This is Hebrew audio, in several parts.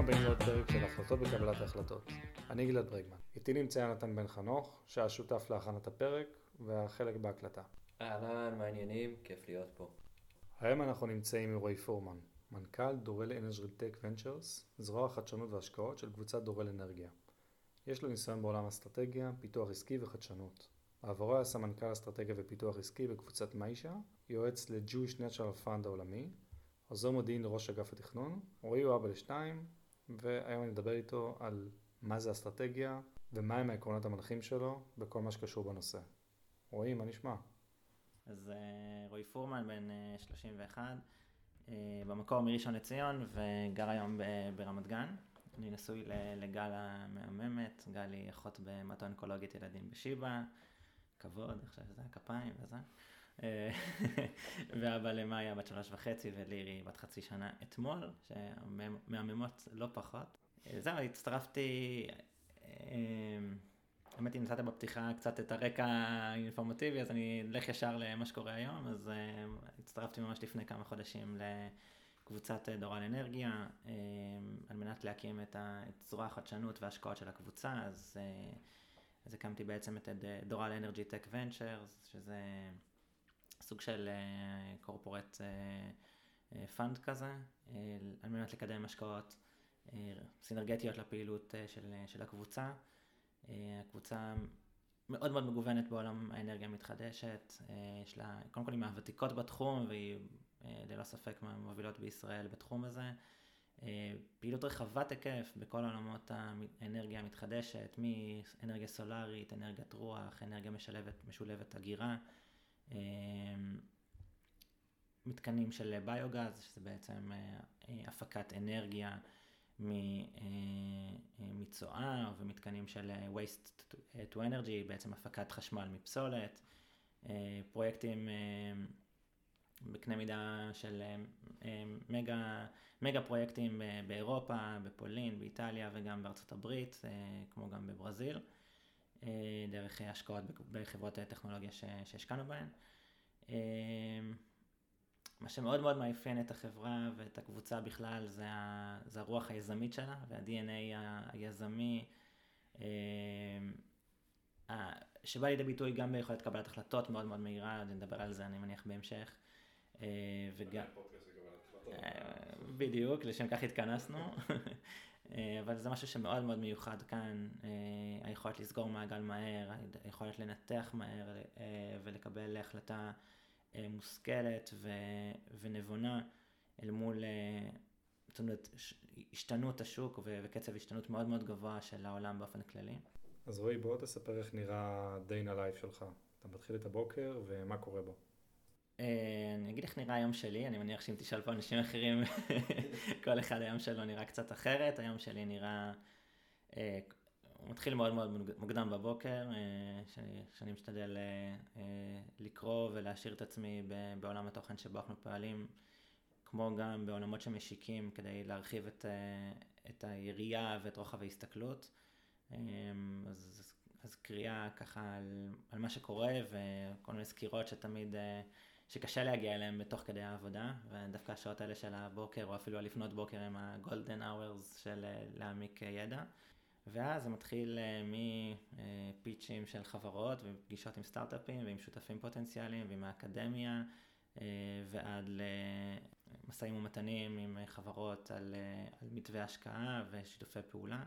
הבאים לעוד פרק של החלטות בקבלת ההחלטות. אני גלעד ברגמן. איתי נמצא יונתן בן חנוך, שהיה שותף להכנת הפרק והחלק בהקלטה. אהלן, מה העניינים? כיף להיות פה. היום אנחנו נמצאים עם רועי פורמן, מנכ"ל דורל אנרג'ל טק ונצ'רס, זרוע החדשנות וההשקעות של קבוצת דורל אנרגיה. יש לו ניסיון בעולם אסטרטגיה, פיתוח עסקי וחדשנות. בעברו היה סמנכ"ל אסטרטגיה ופיתוח עסקי בקבוצת מיישה, יועץ ל-Jewish Natural Fund העולמי, עוזר מודיעין לראש אגף התכנון, רועי הוא אבא לשתיים, והיום אני אדבר איתו על מה זה אסטרטגיה ומהם העקרונות המנחים שלו בכל מה שקשור בנושא. רועי, מה נשמע? אז אה, רועי פורמן, בן 31, אה, אה, במקור מראשון לציון וגר היום ברמת גן. אני נשוי לגל המהממת, גל היא אחות במטו-אונקולוגית ילדים בשיבא, כבוד, עכשיו זה הכפיים וזה. ואבא למאיה בת שלוש וחצי ולירי בת חצי שנה אתמול, שמהממות לא פחות. זהו, הצטרפתי, האמת היא נתת בפתיחה קצת את הרקע האינפורמטיבי, אז אני אלך ישר למה שקורה היום, אז הצטרפתי ממש לפני כמה חודשים לקבוצת דורל אנרגיה, על מנת להקים את, זרוע החדשנות וההשקעות של הקבוצה, אז, אז הקמתי בעצם את Doral Energy-Tech Ventures, שזה... סוג של קורפורט uh, פאנד uh, כזה, uh, על מנת לקדם השקעות סינרגטיות לפעילות של, של הקבוצה. הקבוצה מאוד מאוד מגוונת בעולם האנרגיה המתחדשת, יש לה, קודם כל היא מהוותיקות בתחום והיא ללא ספק מהמובילות בישראל בתחום הזה. פעילות רחבת היקף בכל עולמות האנרגיה המתחדשת, מאנרגיה סולארית, אנרגיית רוח, אנרגיה משלבת, משולבת הגירה. מתקנים של ביוגז, שזה בעצם אה, אה, הפקת אנרגיה מצואה, אה, ומתקנים של waste to energy, בעצם הפקת חשמל מפסולת, פרויקטים בקנה מידה של מגה, מגה פרויקטים באירופה, בפולין, באיטליה וגם בארצות הברית, כמו גם בברזיל. דרך השקעות בחברות טכנולוגיה שהשקענו בהן. אה, מה שמאוד מאוד מאפיין את החברה ואת הקבוצה בכלל זה, ה, זה הרוח היזמית שלה וה-DNA היזמי, אה, שבא לידי ביטוי גם ביכולת קבלת החלטות מאוד מאוד מהירה, נדבר על זה אני מניח בהמשך. וגם... בדיוק, לשם כך התכנסנו. אה, אבל זה משהו שמאוד מאוד מיוחד כאן, אה, היכולת לסגור מעגל מהר, היכולת לנתח מהר אה, ולקבל החלטה מושכלת ונבונה אל מול זאת אומרת, השתנות השוק וקצב השתנות מאוד מאוד גבוה של העולם באופן כללי. אז רועי, בוא תספר איך נראה day in the life שלך. אתה מתחיל את הבוקר ומה קורה בו. אה, אני אגיד איך נראה היום שלי, אני מניח שאם תשאל פה אנשים אחרים, כל אחד היום שלו נראה קצת אחרת, היום שלי נראה, אה, מתחיל מאוד מאוד מוקדם בבוקר, אה, שאני, שאני משתדל לקרוא ולהשאיר את עצמי בעולם התוכן שבו אנחנו פועלים, כמו גם בעולמות שמשיקים כדי להרחיב את, את היריעה ואת רוחב ההסתכלות. אז, אז קריאה ככה על, על מה שקורה וכל מיני סקירות שתמיד שקשה להגיע אליהם בתוך כדי העבודה, ודווקא השעות האלה של הבוקר, או אפילו הלפנות בוקר הם הגולדן אאוורס של אה, להעמיק ידע. ואז זה מתחיל אה, מפיצ'ים של חברות ופגישות עם סטארט-אפים ועם שותפים פוטנציאליים ועם האקדמיה אה, ועד למשאים ומתנים עם חברות על, על מתווה השקעה ושיתופי פעולה.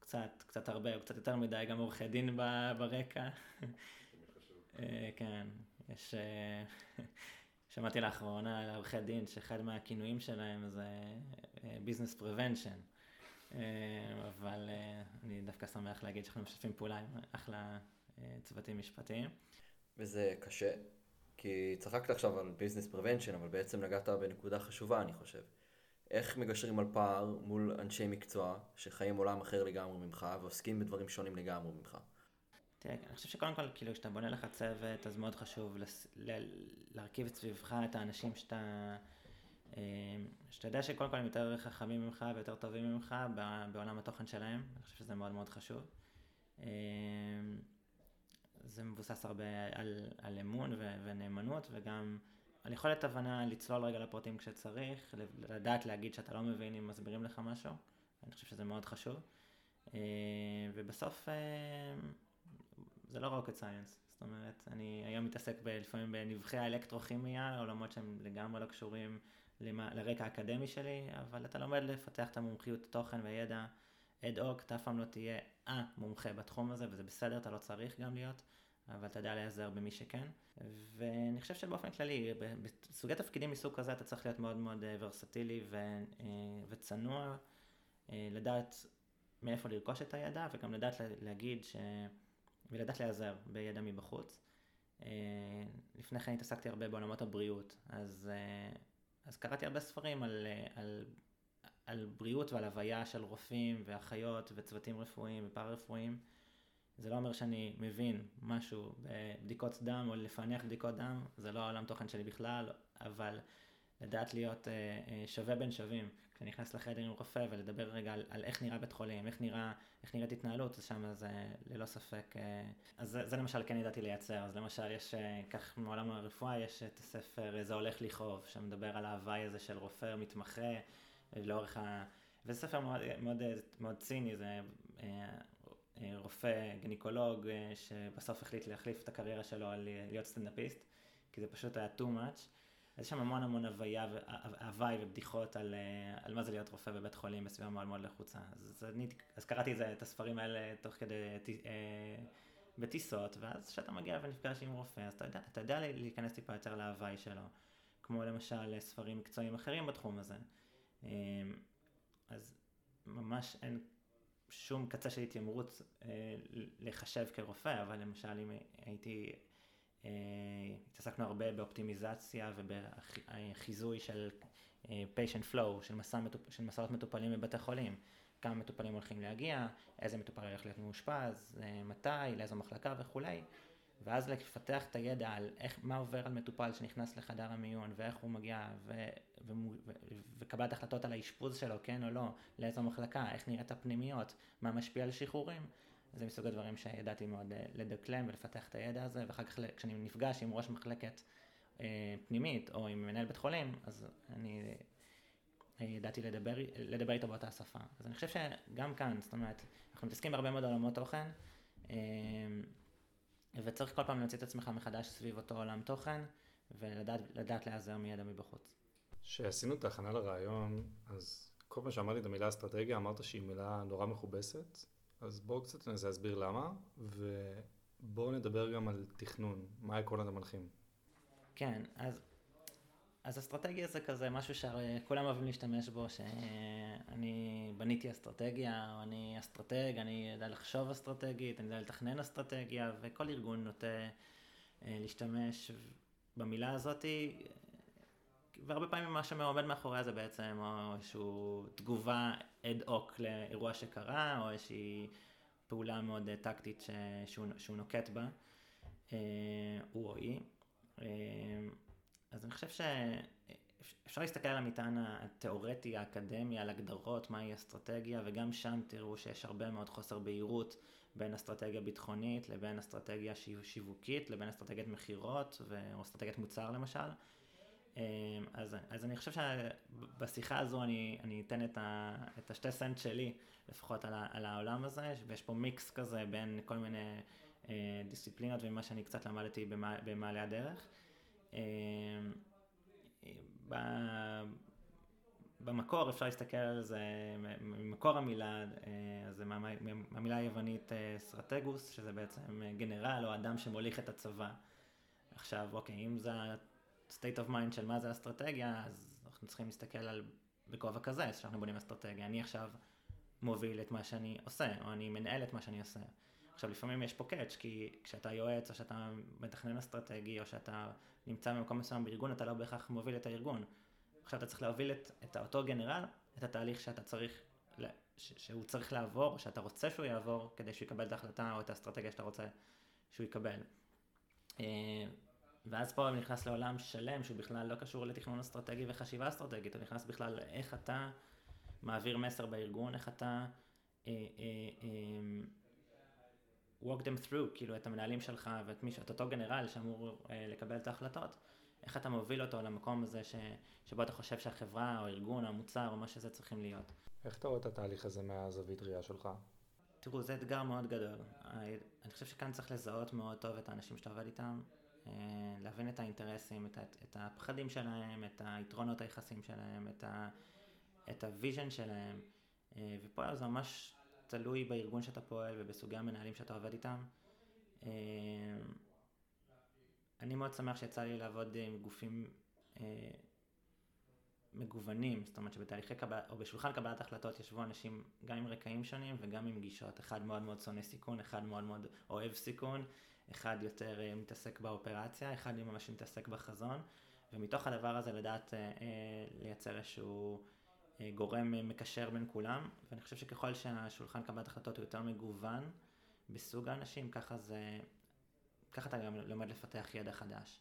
קצת, קצת הרבה, קצת יותר מדי גם עורכי דין ברקע. כן, יש... אה, שמעתי לאחרונה על עורכי דין שאחד מהכינויים שלהם זה business אה, prevention. אה, אבל אני דווקא שמח להגיד שאנחנו משתפים פעולה עם אחלה צוותים משפטיים. וזה קשה, כי צחקת עכשיו על business prevention, אבל בעצם נגעת בנקודה חשובה, אני חושב. איך מגשרים על פער מול אנשי מקצוע שחיים עולם אחר לגמרי ממך ועוסקים בדברים שונים לגמרי ממך? תראה, אני חושב שקודם כל, כאילו, כשאתה בונה לך צוות, אז מאוד חשוב לס... ל... להרכיב סביבך את האנשים שאתה... אה, שאתה יודע שקודם כל הם יותר חכמים ממך ויותר טובים ממך בעולם התוכן שלהם, אני חושב שזה מאוד מאוד חשוב. אה, זה מבוסס הרבה על, על אמון ו, ונאמנות וגם על יכולת הבנה לצלול רגע לפרטים כשצריך, לדעת להגיד שאתה לא מבין אם מסבירים לך משהו. אני חושב שזה מאוד חשוב. ובסוף זה לא rocket science, זאת אומרת, אני היום מתעסק ב, לפעמים בנבחי האלקטרוכימיה, עולמות שהם לגמרי לא קשורים לרקע האקדמי שלי, אבל אתה לומד לפתח את המומחיות תוכן וידע אד הוק, אתה אף פעם לא תהיה המומחה בתחום הזה, וזה בסדר, אתה לא צריך גם להיות, אבל אתה יודע להיעזר במי שכן. ואני חושב שבאופן כללי, בסוגי תפקידים מסוג כזה אתה צריך להיות מאוד מאוד אה, ורסטילי ו, אה, וצנוע, אה, לדעת מאיפה לרכוש את הידע, וגם לדעת להגיד ש... ולדעת להיעזר בידע מבחוץ. לפני כן התעסקתי הרבה בעולמות הבריאות, אז, אז קראתי הרבה ספרים על, על על בריאות ועל הוויה של רופאים ואחיות וצוותים רפואיים ופארה-רפואיים. זה לא אומר שאני מבין משהו בבדיקות דם או לפענח בדיקות דם, זה לא העולם תוכן שלי בכלל, אבל לדעת להיות אה, אה, שווה בין שווים, כשאני נכנס לחדר עם רופא ולדבר רגע על, על איך נראה בית חולים, איך, נראה, איך נראית התנהלות, אז שם זה ללא ספק, אה, אז זה, זה למשל כן ידעתי לייצר, אז למשל יש, כך מעולם הרפואה יש את הספר זה הולך לכאוב, שמדבר על ההוואי הזה של רופא מתמחה. לאורך ה... וזה ספר מאוד, מאוד, מאוד ציני, זה אה, אה, רופא גניקולוג אה, שבסוף החליט להחליף את הקריירה שלו על להיות סטנדאפיסט, כי זה פשוט היה too much. אז יש שם המון המון הוויה, הוואי ובדיחות על, על מה זה להיות רופא בבית חולים בסביבה מאוד מאוד לחוצה. אז, אני, אז קראתי את, זה, את הספרים האלה תוך כדי בטיסות, ואז כשאתה מגיע ונפגש עם רופא, אז אתה יודע, אתה יודע להיכנס טיפה יותר להוואי שלו, כמו למשל ספרים מקצועיים אחרים בתחום הזה. אמ, אז ממש אין שום קצה של התיימרות אה, לחשב כרופא, אבל למשל אם הייתי, אה, התעסקנו הרבה באופטימיזציה ובחיזוי של אה, patient flow, של, מסע, של מסעות מטופלים בבתי חולים. כמה מטופלים הולכים להגיע, איזה מטופל הולך להיות מאושפז, מתי, לאיזו מחלקה וכולי. ואז לפתח את הידע על איך, מה עובר על מטופל שנכנס לחדר המיון, ואיך הוא מגיע, ו, וקבלת החלטות על האשפוז שלו, כן או לא, לאיזו מחלקה, איך נראית הפנימיות, מה משפיע על שחרורים. זה מסוג הדברים שידעתי מאוד אה, לדקלם ולפתח את הידע הזה, ואחר כך כשאני נפגש עם ראש מחלקת אה, פנימית, או עם מנהל בית חולים, אז אני אה, ידעתי לדבר, לדבר איתו באותה שפה. אז אני חושב שגם כאן, זאת אומרת, אנחנו מתעסקים בהרבה מאוד עולמות תוכן. אה, וצריך כל פעם להוציא את עצמך מחדש סביב אותו עולם תוכן, ולדעת להיעזר מידע מבחוץ. כשעשינו את ההכנה לרעיון, אז כל פעם שאמרתי את המילה אסטרטגיה, אמרת שהיא מילה נורא מכובסת, אז בואו קצת ננסה להסביר למה, ובואו נדבר גם על תכנון, מה העקרונות המנחים. כן, אז אז אסטרטגיה זה כזה משהו שכולם אוהבים להשתמש בו, שאני בניתי אסטרטגיה, או אני אסטרטג, אני יודע לחשוב אסטרטגית, אני יודע לתכנן אסטרטגיה, וכל ארגון נוטה אה, להשתמש במילה הזאתי, והרבה פעמים מה שעומד מאחוריה זה בעצם או איזושהי תגובה אד הוק לאירוע שקרה, או איזושהי פעולה מאוד טקטית שהוא, שהוא נוקט בה, אה, הוא או היא. אה, אז אני חושב שאפשר להסתכל על המטען התיאורטי, האקדמי, על הגדרות, מהי אסטרטגיה, וגם שם תראו שיש הרבה מאוד חוסר בהירות בין אסטרטגיה ביטחונית לבין אסטרטגיה שיווקית, לבין אסטרטגיית מכירות או אסטרטגיית מוצר למשל. אמ, אז, אז אני חושב שבשיחה הזו אני, אני אתן את, ה, את השתי סנט שלי, לפחות על, ה, על העולם הזה, ויש פה מיקס כזה בין כל מיני אה, דיסציפלינות וממה שאני קצת למדתי במעלה הדרך. אמ, במקור אפשר להסתכל על זה, ממקור המילה, אה, זה מהמילה היוונית אה, סרטגוס, שזה בעצם גנרל או אדם שמוליך את הצבא. עכשיו, אוקיי, אם זה ה-state of mind של מה זה אסטרטגיה, אז אנחנו צריכים להסתכל על בכובע כזה, שאנחנו בונים אסטרטגיה. אני עכשיו מוביל את מה שאני עושה, או אני מנהל את מה שאני עושה. עכשיו לפעמים יש פה קאץ', כי כשאתה יועץ או שאתה מתכנן אסטרטגי או שאתה נמצא במקום מסוים בארגון, אתה לא בהכרח מוביל את הארגון. עכשיו אתה צריך להוביל את, את אותו גנרל, את התהליך שאתה צריך, ש, שהוא צריך לעבור, או שאתה רוצה שהוא יעבור, כדי שהוא יקבל את ההחלטה או את האסטרטגיה שאתה רוצה שהוא יקבל. ואז פה הוא נכנס לעולם שלם שהוא בכלל לא קשור לתכנון אסטרטגי וחשיבה אסטרטגית, הוא נכנס בכלל לאיך אתה מעביר מסר בארגון, איך אתה... אה, אה, אה, walk them through, כאילו את המנהלים שלך ואת מי, את אותו גנרל שאמור אה, לקבל את ההחלטות, איך אתה מוביל אותו למקום הזה ש, שבו אתה חושב שהחברה או הארגון או המוצר או מה שזה צריכים להיות. איך אתה רואה את התהליך הזה מהזווית ראייה שלך? תראו, זה אתגר מאוד גדול. אני חושב שכאן צריך לזהות מאוד טוב את האנשים שאתה עובד איתם, להבין את האינטרסים, את, את הפחדים שלהם, את היתרונות היחסים שלהם, את, ה, את ה vision שלהם, אה, ופה זה ממש תלוי בארגון שאתה פועל ובסוגי המנהלים שאתה עובד איתם. אה, אני מאוד שמח שיצא לי לעבוד עם גופים מגוונים, זאת אומרת שבתהליכי קבלת, או בשולחן קבלת החלטות ישבו אנשים גם עם רקעים שונים וגם עם גישות, אחד מאוד מאוד שונא סיכון, אחד מאוד מאוד אוהב סיכון, אחד יותר אה, מתעסק באופרציה, אחד ממש מתעסק בחזון, ומתוך הדבר הזה לדעת uh, uh, לייצר איזשהו גורם מקשר בין כולם, ואני חושב שככל שהשולחן קבלת החלטות הוא יותר מגוון בסוג האנשים, ככה זה, ככה אתה גם לומד לפתח ידע חדש.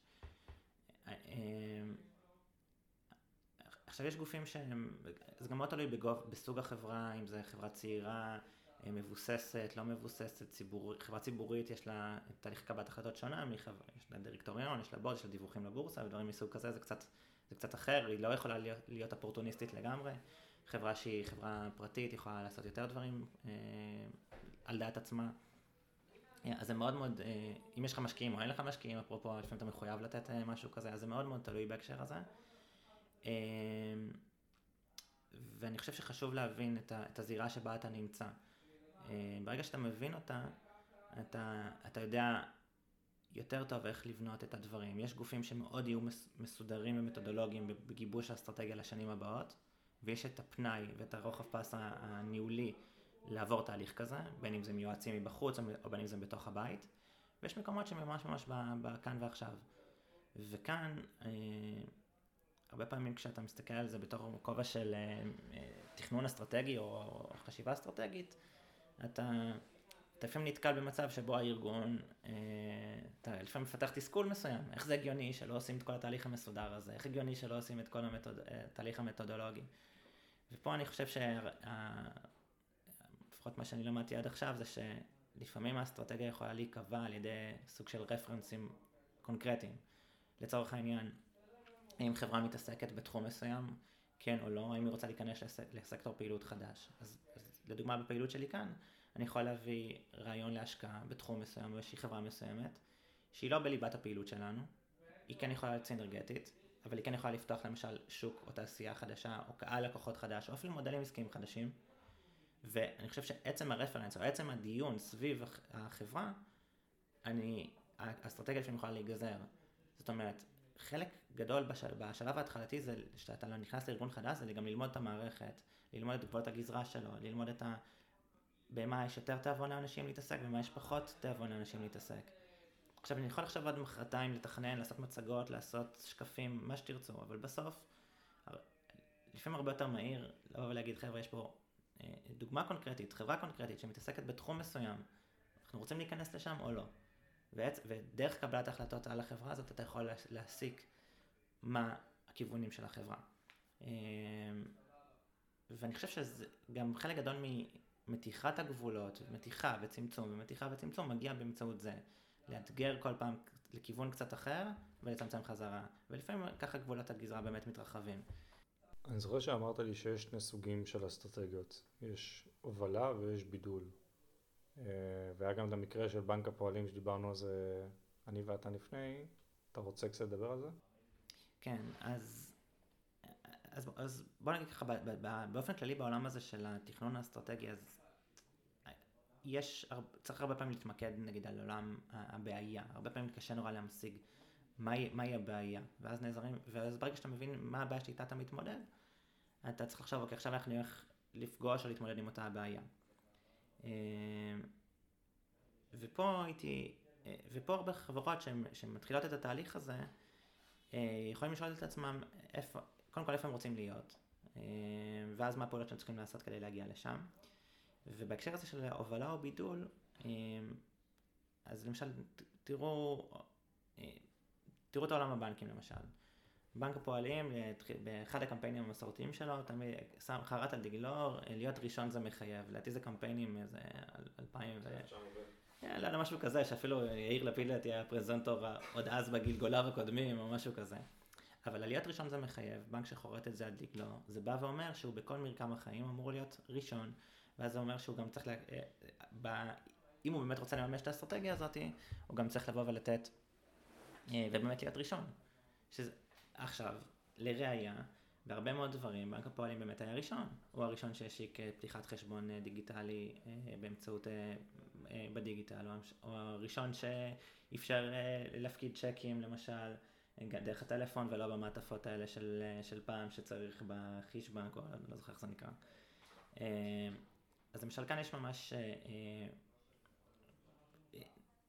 עכשיו יש גופים שהם, זה גם מאוד תלוי בסוג החברה, אם זה חברה צעירה, אה, מבוססת, לא מבוססת, ציבור, חברה ציבורית יש לה תהליך קבלת החלטות שונה, יש לה דירקטוריון, יש לה בורד, יש לה דיווחים לבורסה ודברים מסוג כזה, זה קצת, זה קצת אחר, היא לא יכולה להיות, להיות אופורטוניסטית לגמרי. חברה שהיא חברה פרטית יכולה לעשות יותר דברים אה, על דעת עצמה. אה, אז זה מאוד מאוד, אה, אם יש לך משקיעים או אין לך משקיעים, אפרופו לפעמים אתה מחויב לתת אה, משהו כזה, אז זה מאוד מאוד תלוי בהקשר הזה. אמ, ואני חושב שחשוב להבין את, ה, את הזירה שבה אתה נמצא. אמ, ברגע שאתה מבין אותה, אתה, אתה יודע יותר טוב איך לבנות את הדברים. יש גופים שמאוד יהיו מסודרים ומתודולוגיים בגיבוש האסטרטגיה לשנים הבאות, ויש את הפנאי ואת הרוחב פס הניהולי לעבור תהליך כזה, בין אם זה מיועצים מבחוץ או בין אם זה בתוך הבית, ויש מקומות שממש ממש בכאן ועכשיו. וכאן אה, הרבה פעמים כשאתה מסתכל על זה בתור כובע של אה, אה, תכנון אסטרטגי או חשיבה אסטרטגית, אתה, אתה לפעמים נתקל במצב שבו הארגון, אה, אתה לפעמים מפתח תסכול מסוים, איך זה הגיוני שלא עושים את כל התהליך המסודר הזה, איך הגיוני שלא עושים את כל המתוד, התהליך המתודולוגי. ופה אני חושב שלפחות מה שאני למדתי עד עכשיו זה שלפעמים האסטרטגיה יכולה להיקבע על ידי סוג של רפרנסים קונקרטיים. לצורך העניין, האם חברה מתעסקת בתחום מסוים, כן או לא, האם היא רוצה להיכנס לסקטור פעילות חדש. אז, אז לדוגמה בפעילות שלי כאן, אני יכול להביא רעיון להשקעה בתחום מסוים באיזושהי חברה מסוימת, שהיא לא בליבת הפעילות שלנו, היא כן יכולה להיות סינרגטית, אבל היא כן יכולה לפתוח למשל שוק או תעשייה חדשה, או קהל לקוחות חדש, או אפילו מודלים עסקיים חדשים. ואני חושב שעצם הרפרנס, או עצם הדיון סביב החברה, אני, האסטרטגיה שלי יכולה להיגזר. זאת אומרת, חלק גדול בשל, בשלב ההתחלתי זה שאתה לא נכנס לארגון חדש, זה גם ללמוד את המערכת, ללמוד את גבולות הגזרה שלו, ללמוד את ה... במה יש יותר תיאבון לאנשים להתעסק, במה יש פחות תיאבון לאנשים להתעסק. עכשיו אני יכול עכשיו עד מחרתיים לתכנן, לעשות מצגות, לעשות שקפים, מה שתרצו, אבל בסוף, לפעמים הרבה יותר מהיר לבוא ולהגיד חבר'ה יש פה אה, דוגמה קונקרטית, חברה קונקרטית שמתעסקת בתחום מסוים, אנחנו רוצים להיכנס לשם או לא. ועצ... ודרך קבלת ההחלטות על החברה הזאת אתה יכול להסיק מה הכיוונים של החברה. ואני חושב שזה גם חלק גדול ממתיחת הגבולות, מתיחה וצמצום ומתיחה וצמצום מגיע באמצעות זה. לאתגר כל פעם לכיוון קצת אחר ולצמצם חזרה. ולפעמים ככה גבולות הגזרה באמת מתרחבים. אני זוכר שאמרת לי שיש שני סוגים של אסטרטגיות. יש הובלה ויש בידול. אה, והיה גם את המקרה של בנק הפועלים שדיברנו על זה אני ואתה לפני. אתה רוצה קצת לדבר על זה? כן, אז, אז, אז בוא נגיד ככה, באופן כללי בעולם הזה של התכנון האסטרטגי, אז יש, צריך הרבה פעמים להתמקד נגיד על עולם הבעיה, הרבה פעמים קשה נורא להמשיג מהי, מהי הבעיה, ואז נעזרים, ואז ברגע שאתה מבין מה הבעיה שאיתה אתה מתמודד, אתה צריך לחשוב, אוקיי, עכשיו אנחנו נלך לפגוש או להתמודד עם אותה הבעיה. אה, ופה הייתי, אה, ופה הרבה חברות שמתחילות את התהליך הזה, אה, יכולים לשאול את עצמם איפה, קודם כל איפה הם רוצים להיות, אה, ואז מה הפעולות שהם צריכים לעשות כדי להגיע לשם. ובהקשר הזה של הובלה או בידול, אה, אז למשל, תראו, תראו את העולם הבנקים למשל. בנק הפועלים, באחד הקמפיינים המסורתיים שלו, תמיד שם חרט על דגלו, להיות ראשון זה מחייב. לדעתי זה קמפיינים איזה 2000 ו... לא יודע, משהו כזה, שאפילו יאיר לפיד לדעתי היה פרזנטור עוד אז בגלגוליו הקודמים, או משהו כזה. אבל עליית ראשון זה מחייב, בנק שחורט את זה על דגלו, זה בא ואומר שהוא בכל מרקם החיים אמור להיות ראשון, ואז זה אומר שהוא גם צריך, לה... אה, ב... אם הוא באמת רוצה לממש את האסטרטגיה הזאת, הוא גם צריך לבוא ולתת, אה, ובאמת להיות ראשון. שזה... עכשיו, לראיה, בהרבה מאוד דברים, בנק הפועלים באמת היה ראשון. הוא הראשון שהשיק אה, פתיחת חשבון דיגיטלי באמצעות, בדיגיטל, הוא הראשון שאפשר להפקיד צ'קים למשל. דרך הטלפון ולא במעטפות האלה של, של פעם שצריך בחיש בנק או לא זוכר איך זה נקרא. אה, אז למשל כאן יש ממש אה, אה,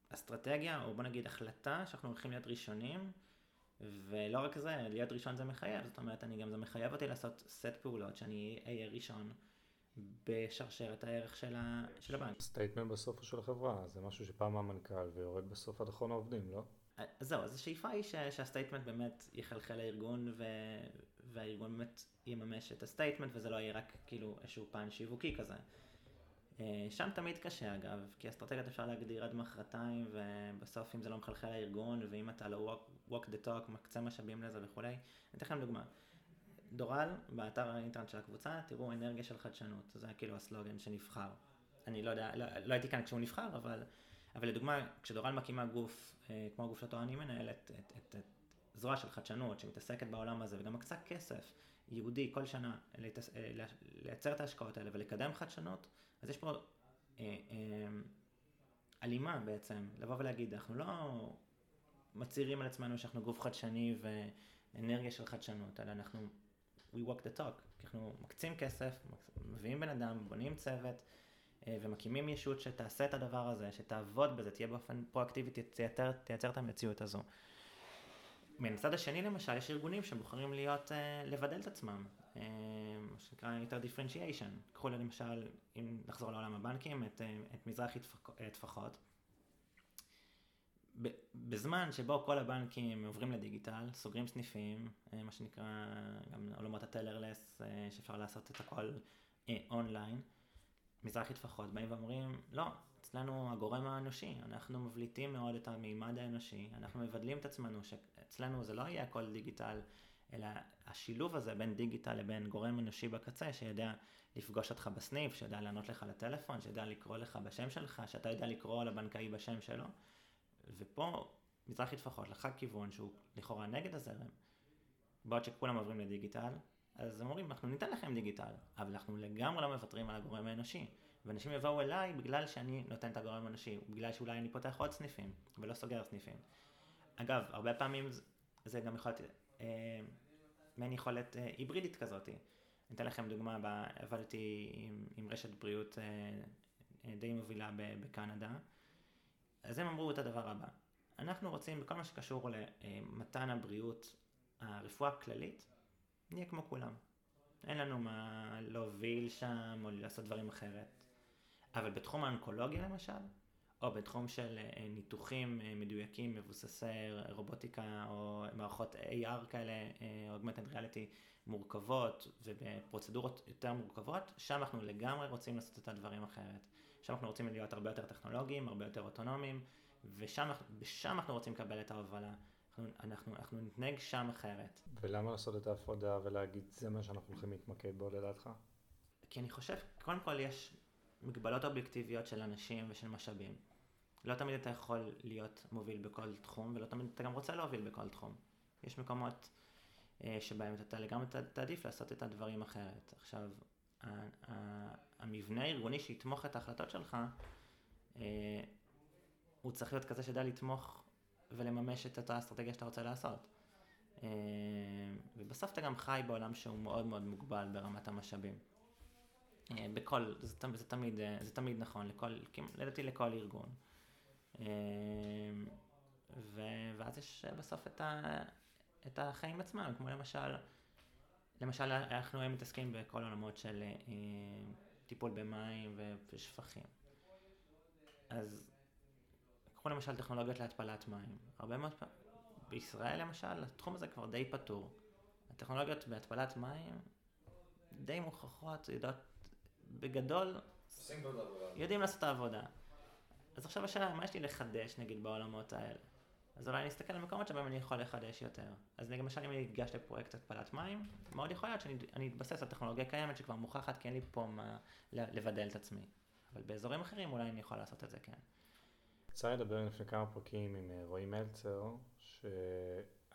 אסטרטגיה או בוא נגיד החלטה שאנחנו הולכים להיות ראשונים ולא רק זה, להיות ראשון זה מחייב, זאת אומרת אני גם זה מחייב אותי לעשות סט פעולות שאני אהיה ראשון בשרשרת הערך של, ה, של הבנק. statement בסוף של החברה, זה משהו שבא מהמנכ"ל ויורד בסוף עד אחרון העובדים, לא? אז זהו, אז השאיפה היא שה statement באמת יחלחל לארגון ו... והארגון באמת יממש את ה statement וזה לא יהיה רק כאילו איזשהו פן שיווקי כזה. אה, שם תמיד קשה אגב, כי אסטרטגיות אפשר להגדיר עד מחרתיים ובסוף אם זה לא מחלחל לארגון ואם אתה לא walk, walk the talk, מקצה משאבים לזה וכולי. אני אתן לכם דוגמה. דורל, באתר האינטרנט של הקבוצה, תראו אנרגיה של חדשנות, זה כאילו הסלוגן שנבחר. אני לא יודע, לא, לא הייתי כאן כשהוא נבחר, אבל אבל לדוגמה, כשדורל מקימה גוף, אה, כמו הגוף שאותו אני מנהלת, את, את, את זרוע של חדשנות שמתעסקת בעולם הזה וגם מקצה כסף ייעודי כל שנה להתס... אה, לייצר את ההשקעות האלה ולקדם חדשנות, אז יש פה אה, אה, הלימה בעצם, לבוא ולהגיד, אנחנו לא מצהירים על עצמנו שאנחנו גוף חדשני ואנרגיה של חדשנות, אלא אנחנו we walk the talk, אנחנו מקצים כסף, מביאים בן אדם, בונים צוות, אה, ומקימים ישות שתעשה את הדבר הזה, שתעבוד בזה, תהיה באופן פרואקטיבי, תייצר, תייצר את המציאות הזו. מן הצד השני למשל, יש ארגונים שבוחרים להיות, אה, לבדל את עצמם, אה, מה שנקרא יותר דיפרנציאשן. קחו למשל, אם נחזור לעולם הבנקים, את, את מזרחי טפחות. בזמן שבו כל הבנקים עוברים לדיגיטל, סוגרים סניפים, מה שנקרא גם עולמות הטלרלס, שאפשר לעשות את הכל אונליין, מזרחי טפחות באים ואומרים, לא, אצלנו הגורם האנושי, אנחנו מבליטים מאוד את המימד האנושי, אנחנו מבדלים את עצמנו, שאצלנו זה לא יהיה הכל דיגיטל, אלא השילוב הזה בין דיגיטל לבין גורם אנושי בקצה, שיודע לפגוש אותך בסניף, שיודע לענות לך לטלפון, שיודע לקרוא לך בשם שלך, שאתה יודע לקרוא לבנקאי בשם שלו. ופה מזרחי טפחות לקחה כיוון שהוא לכאורה נגד הזרם, בעוד שכולם עוברים לדיגיטל, אז הם אומרים, אנחנו ניתן לכם דיגיטל, אבל אנחנו לגמרי לא מוותרים על הגורם האנושי. ואנשים יבואו אליי בגלל שאני נותן את הגורם האנושי, בגלל שאולי אני פותח עוד סניפים, ולא סוגר סניפים. אגב, הרבה פעמים זה גם יכול להיות אה, מעין יכולת אה, היברידית כזאת. אני אתן לכם דוגמה, עבדתי עם, עם רשת בריאות אה, אה, די מובילה בקנדה, אז הם אמרו את הדבר הבא, אנחנו רוצים בכל מה שקשור למתן הבריאות, הרפואה הכללית, נהיה כמו כולם. אין לנו מה להוביל שם או לעשות דברים אחרת. אבל בתחום האונקולוגיה למשל, או בתחום של אה, ניתוחים אה, מדויקים, מבוססי רובוטיקה או מערכות AR כאלה, אה, Augmented Reality מורכבות ובפרוצדורות יותר מורכבות, שם אנחנו לגמרי רוצים לעשות את הדברים אחרת. שם אנחנו רוצים להיות הרבה יותר טכנולוגיים, הרבה יותר אוטונומיים, ושם אנחנו רוצים לקבל את ההובלה. אנחנו, אנחנו, אנחנו נתנהג שם אחרת. ולמה לעשות את ההפרדה ולהגיד זה מה שאנחנו הולכים להתמקד בו לדעתך? כי אני חושב, קודם כל יש מגבלות אובייקטיביות של אנשים ושל משאבים. לא תמיד אתה יכול להיות מוביל בכל תחום, ולא תמיד אתה גם רוצה להוביל בכל תחום. יש מקומות אה, שבהם אתה לגמרי תעדיף לעשות את הדברים אחרת. עכשיו, המבנה הארגוני שיתמוך את ההחלטות שלך, אה, הוא צריך להיות כזה שידע לתמוך ולממש את אותה אסטרטגיה שאתה רוצה לעשות. אה, ובסוף אתה גם חי בעולם שהוא מאוד מאוד מוגבל ברמת המשאבים. אה, בכל, זה, זה, תמיד, אה, זה תמיד נכון, לכל, לדעתי לכל ארגון. ו, ואז יש בסוף את, ה, את החיים עצמם, כמו למשל, למשל אנחנו היום מתעסקים בכל העולמות של טיפול במים ושפכים. אז קחו למשל טכנולוגיות להתפלת מים. הרבה מאוד פעמים, בישראל למשל, התחום הזה כבר די פתור. הטכנולוגיות בהתפלת מים די מוכחות, יודעות בגדול, יודעים לעשות את העבודה. אז עכשיו השאלה, מה יש לי לחדש נגיד בעולמות האלה? אז אולי אני אסתכל על מקומות שבהם אני יכול לחדש יותר. אז למשל אם אני אגש לפרויקט התפלת מים, מאוד יכול להיות שאני אתבסס על טכנולוגיה קיימת שכבר מוכחת, כי אין לי פה מה לבדל את עצמי. אבל באזורים אחרים אולי אני יכול לעשות את זה, כן. יצא לדבר לפני כמה פרקים עם אה, רועי מלצר,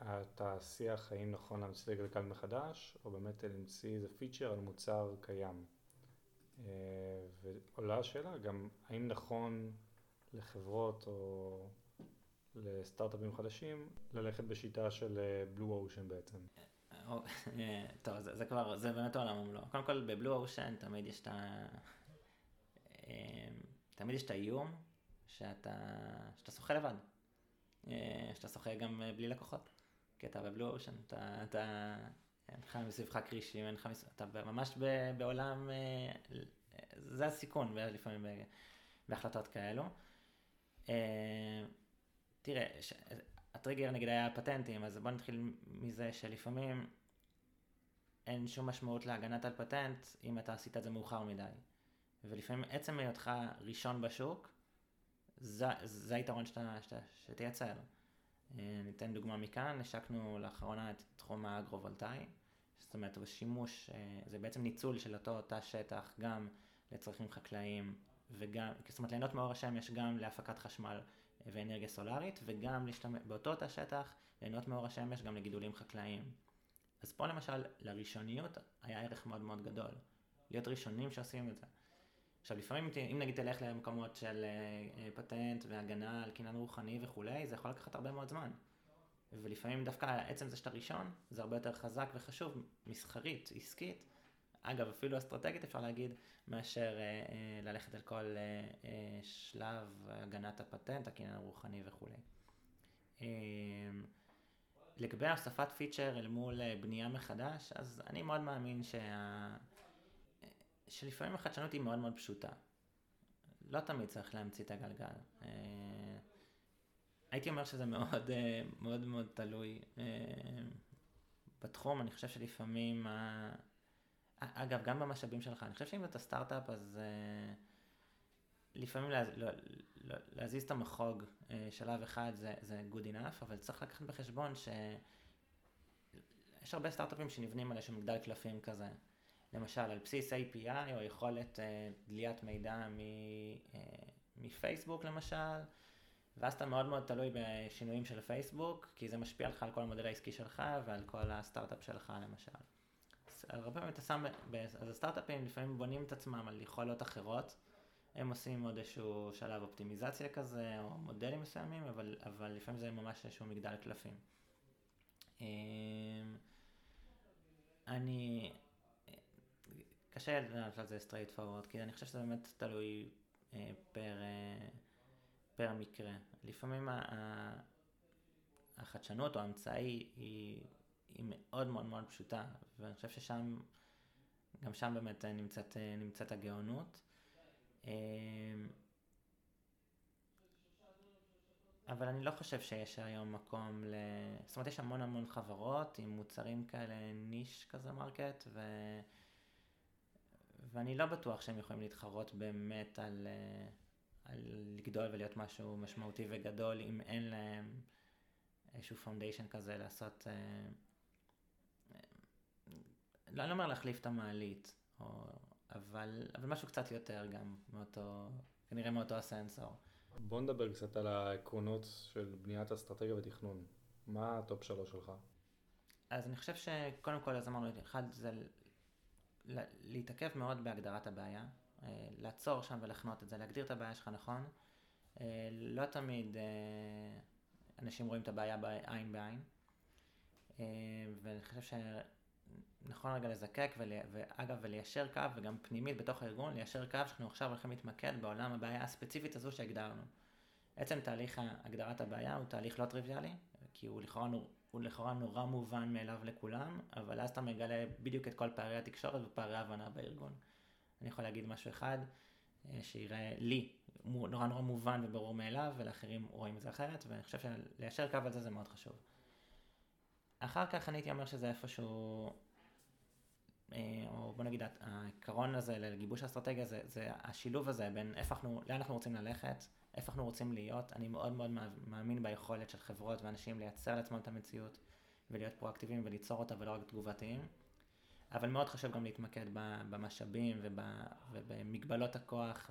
שהשיח האם נכון להמציא את הגלגל מחדש, או באמת להמציא איזה פיצ'ר על מוצר קיים. אה, ועולה השאלה גם האם נכון לחברות או לסטארט-אפים חדשים ללכת בשיטה של בלו אה, אושן בעצם. טוב, זה, זה כבר, זה באמת עולם ומלואו. קודם כל בבלו אושן תמיד יש את ה... תמיד יש את האיום שאתה, שאתה שוחה לבד. אה, שאתה שוחה גם אה, בלי לקוחות. כי אתה בבלו אושן, אתה, אתה, אין לך מסביבך כרישים, אין לך, אתה ממש בעולם, אה, זה הסיכון לפעמים בהחלטות כאלו. תראה, הטריגר נגיד היה הפטנטים, אז בוא נתחיל מזה שלפעמים אין שום משמעות להגנת על פטנט אם אתה עשית את זה מאוחר מדי. ולפעמים עצם היותך ראשון בשוק, זה, היתרון שתייצר. אה, ניתן דוגמה מכאן, השקנו לאחרונה את תחום האגרו-וולטאי, זאת אומרת, בשימוש, אה, זה בעצם ניצול של אותו תא שטח גם לצרכים חקלאיים וגם, זאת אומרת, ליהנות מאור השמש גם להפקת חשמל ואנרגיה סולארית, וגם להשתמש, באותו תא שטח ליהנות מאור השמש גם לגידולים חקלאיים. אז פה למשל, לראשוניות היה ערך מאוד מאוד גדול. להיות ראשונים שעושים את זה. עכשיו לפעמים אם נגיד תלך למקומות של אה, פטנט והגנה על קניין רוחני וכולי, זה יכול לקחת הרבה מאוד זמן. ולפעמים דווקא עצם זה שאתה ראשון, זה הרבה יותר חזק וחשוב, מסחרית, עסקית, אגב אפילו אסטרטגית אפשר להגיד, מאשר אה, אה, ללכת על כל אה, אה, שלב הגנת הפטנט, הקניין הרוחני וכולי. אה, לגבי הוספת פיצ'ר אל מול אה, בנייה מחדש, אז אני מאוד מאמין שה... שלפעמים החדשנות היא מאוד מאוד פשוטה. לא תמיד צריך להמציא את הגלגל. אה, הייתי אומר שזה מאוד אה, מאוד מאוד תלוי אה, בתחום, אני חושב שלפעמים, אגב, גם במשאבים שלך, אני חושב שאם אתה סטארט-אפ אז לפעמים לא, לא, להזיז את המחוג שלב אחד זה, זה good enough, אבל צריך לקחת בחשבון שיש הרבה סטארט-אפים שנבנים על איזשהו מגדל קלפים כזה. למשל על בסיס API או יכולת uh, דליית מידע מ, uh, מפייסבוק למשל, ואז אתה מאוד מאוד תלוי בשינויים של פייסבוק, כי זה משפיע לך על כל המודל העסקי שלך ועל כל הסטארט-אפ שלך למשל. אז הרבה פעמים אתה שם, אז הסטארט-אפים לפעמים בונים את עצמם על יכולות אחרות, הם עושים עוד איזשהו שלב אופטימיזציה כזה, או מודלים מסוימים, אבל, אבל לפעמים זה ממש איזשהו מגדל קלפים. אמ, אני, קשה לענות על זה straight forward, כי אני חושב שזה באמת תלוי אה, פר, אה, פר מקרה. לפעמים ה, החדשנות או ההמצאה היא, היא, מאוד מאוד מאוד פשוטה, ואני חושב ששם, גם שם באמת נמצאת, נמצאת הגאונות. אה, אבל אני לא חושב שיש היום מקום ל... זאת אומרת, יש המון המון חברות עם מוצרים כאלה niche כזה market, ו... ואני לא בטוח שהם יכולים להתחרות באמת על, אה, על לגדול ולהיות משהו משמעותי וגדול, אם אין להם איזשהו foundation כזה לעשות... אה, אה, לא, אני לא אומר להחליף את המעלית, או, אבל, אבל משהו קצת יותר גם מאותו, כנראה מאותו הסנסור. בוא נדבר קצת על העקרונות של בניית אסטרטגיה ותכנון. מה הטופ שלוש שלך? אז אני חושב שקודם כל, אז אמרנו, אחד זה להתעכב מאוד בהגדרת הבעיה, אה, לעצור שם ולחנות את זה, להגדיר את הבעיה שלך נכון. אה, לא תמיד אה, אנשים רואים את הבעיה בעין בעין, ואני חושב שנכון רגע לזקק, ואגב, וליישר קו, וגם פנימית בתוך הארגון, ליישר קו שאנחנו עכשיו הולכים להתמקד בעולם הבעיה הספציפית הזו שהגדרנו. עצם תהליך הגדרת הבעיה הוא תהליך לא טריוויאלי, כי הוא לכאורה הוא לכאורה נורא מובן מאליו לכולם, אבל אז אתה מגלה בדיוק את כל פערי התקשורת ופערי ההבנה בארגון. אני יכול להגיד משהו אחד, אה, שיראה לי נורא נורא מובן וברור מאליו, ולאחרים רואים את זה אחרת, ואני חושב שליישר קו על זה זה מאוד חשוב. אחר כך אני הייתי אומר שזה איפשהו, אה, או בוא נגיד העיקרון הזה לגיבוש האסטרטגיה זה, זה השילוב הזה בין איפה אנחנו, לאן אנחנו רוצים ללכת, איפה אנחנו רוצים להיות. אני מאוד מאוד מאמין ביכולת של חברות ואנשים לייצר לעצמם את המציאות ולהיות פרואקטיביים וליצור אותה ולא רק תגובתיים. אבל מאוד חשוב גם להתמקד במשאבים ובמגבלות הכוח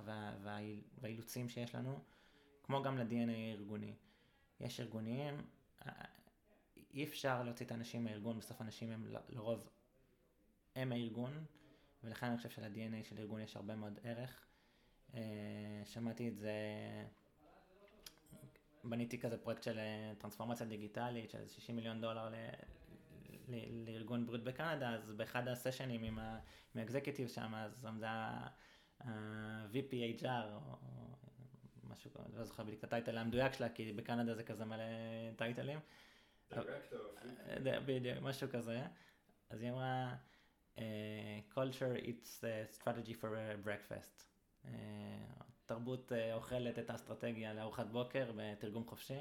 והאילוצים שיש לנו, כמו גם ל-DNA הארגוני. יש ארגונים, אי אפשר להוציא את האנשים מהארגון, בסוף אנשים הם לרוב, הם הארגון, ולכן אני חושב של-DNA של ארגון יש הרבה מאוד ערך. אה, שמעתי את זה, בניתי כזה פרויקט של אה, טרנספורמציה דיגיטלית של 60 מיליון דולר לארגון בריאות בקנדה, אז באחד הסשנים עם האקזקיוטיב שם, אז זה ה-VPHR, או משהו, לא זוכר בדיוק את הטייטל המדויק שלה, כי בקנדה זה כזה מלא טייטלים. בדיוק, משהו כזה. אז היא אמרה, אה, culture it's strategy for breakfast. אה, תרבות אה, אוכלת את האסטרטגיה לארוחת בוקר בתרגום חופשי.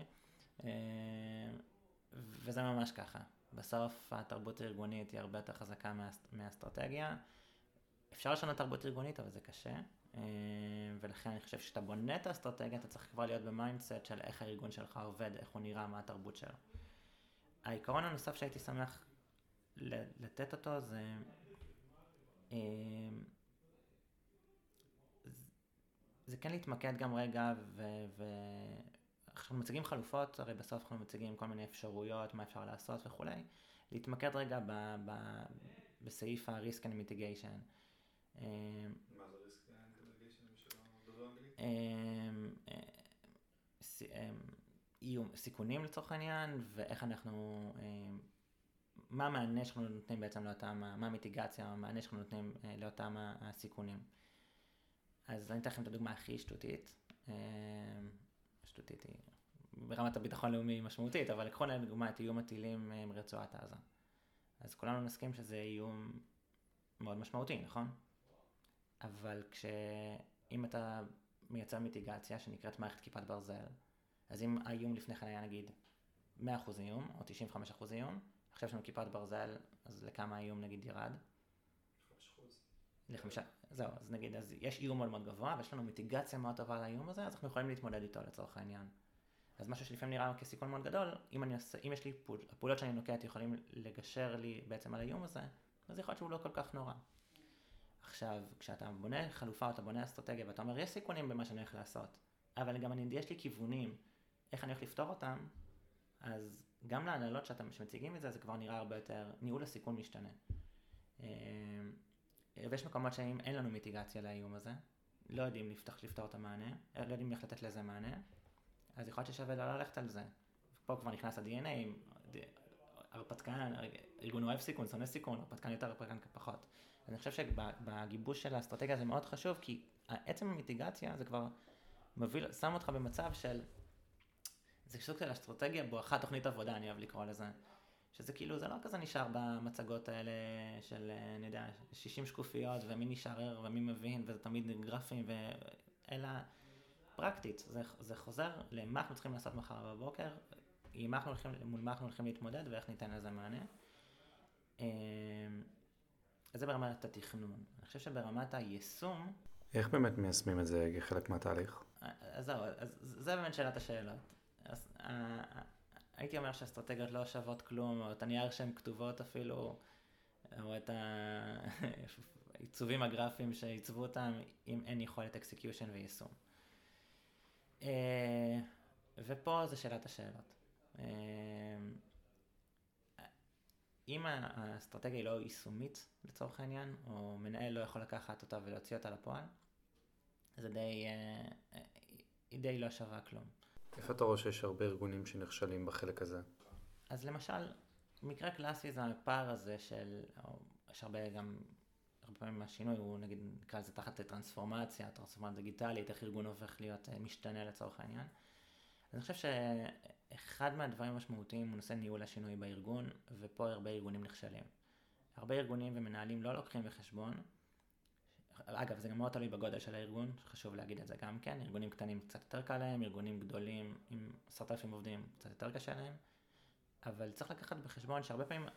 וזה ממש ככה. בסוף התרבות הארגונית היא הרבה יותר חזקה מהאסטרטגיה. אפשר לשנות תרבות ארגונית, אבל זה קשה. ולכן אני חושב שכשאתה בונה את האסטרטגיה, אתה צריך כבר להיות ב mindset של איך הארגון שלך עובד, איך הוא נראה, מה התרבות שלו. העיקרון הנוסף שהייתי שמח לתת אותו זה זה כן להתמקד גם רגע וכשאנחנו מציגים חלופות, הרי בסוף אנחנו מציגים כל מיני אפשרויות, מה אפשר לעשות וכולי, להתמקד רגע ב, ב, בסעיף ה-risk and mitigation. אמ, מה זה risk and mitigation? אמ, איום, סיכונים לצורך העניין, ואיך אנחנו, אה, מה המענה שאנחנו נותנים בעצם לאותם, מה המיטיגציה, המענה שאנחנו נותנים אה, לאותם הסיכונים. אז אני אתן לכם את הדוגמה הכי שטותית. אה, שטותית היא ברמת הביטחון הלאומי משמעותית, אבל לקחו לדוגמה את איום הטילים מרצועת עזה. אז כולנו נסכים שזה איום מאוד משמעותי, נכון? אבל כשאם אתה מייצר מיטיגציה שנקראת מערכת כיפת ברזל, אז אם האיום לפני כן היה נגיד 100% איום, או 95% איום, עכשיו יש לנו כיפת ברזל, אז לכמה האיום נגיד ירד? 5%. זהו, אז נגיד, אז יש איום מאוד מאוד גבוה, ויש לנו מיטיגציה מאוד טובה על האיום הזה, אז אנחנו יכולים להתמודד איתו לצורך העניין. אז משהו שלפעמים נראה כסיכון מאוד גדול, אם, אני עושה, אם יש לי פעול, הפעולות שאני נוקט יכולים לגשר לי בעצם על האיום הזה, אז יכול להיות שהוא לא כל כך נורא. עכשיו, כשאתה בונה חלופה אתה בונה אסטרטגיה ואתה אומר, יש סיכונים במה שאני הולך לעשות, אבל גם אני, יש לי כיוונים איך אני הולך לפתור אותם, אז גם להנהלות שאתם מציגים את זה, זה כבר נראה הרבה יותר, ניהול הסיכון משתנה. ויש מקומות שאם אין לנו מיטיגציה לאיום הזה, לא יודעים לפתח, לפתור את המענה, לא יודעים איך לתת לזה מענה, אז יכול להיות ששווה לא ללכת על זה. פה כבר נכנס ה-DNA, הרפתקן, ארגון אוהב סיכון, שונא סיכון, הרפתקן יותר, הרפתקן פחות. אני חושב שבגיבוש של האסטרטגיה זה מאוד חשוב, כי עצם המיטיגציה זה כבר מוביל, שם אותך במצב של זה סוג של אסטרטגיה בואכה תוכנית עבודה, אני אוהב לקרוא לזה. שזה כאילו, זה לא כזה נשאר במצגות האלה של, אני יודע, 60 שקופיות, ומי נשאר ער ומי מבין, וזה תמיד גרפים, ו... אלא פרקטית, זה, זה חוזר למה אנחנו צריכים לעשות מחר בבוקר, עם מה אנחנו הולכים, מול מה אנחנו הולכים להתמודד ואיך ניתן לזה מענה. אז זה ברמת התכנון. אני חושב שברמת היישום... איך באמת מיישמים את זה כחלק מהתהליך? אז זהו, אז זה באמת שאלת השאלות. אז, אה, הייתי אומר שאסטרטגיות לא שוות כלום, או את הנייר שהן כתובות אפילו, או את העיצובים הגרפיים שעיצבו אותם, אם אין יכולת execution ויישום. אה, ופה זה שאלת השאלות. אה, אם האסטרטגיה היא לא יישומית לצורך העניין, או מנהל לא יכול לקחת אותה ולהוציא אותה לפועל, זה די, היא די לא שווה כלום. איפה אתה רואה שיש הרבה ארגונים שנכשלים בחלק הזה? אז למשל, מקרה קלאסי זה הפער הזה של, יש הרבה גם, הרבה פעמים השינוי הוא נגיד, נקרא לזה תחת טרנספורמציה, טרנספורמציה דיגיטלית, איך ארגון הופך להיות אה, משתנה לצורך העניין. אז אני חושב שאחד מהדברים המשמעותיים הוא נושא ניהול השינוי בארגון, ופה הרבה ארגונים נכשלים. הרבה ארגונים ומנהלים לא לוקחים בחשבון אגב, זה גם מאוד תלוי בגודל של הארגון, חשוב להגיד את זה גם כן, ארגונים קטנים קצת יותר קל להם, ארגונים גדולים עם עשרת אלפים עובדים קצת יותר קשה להם, אבל צריך לקחת בחשבון שהרבה פעמים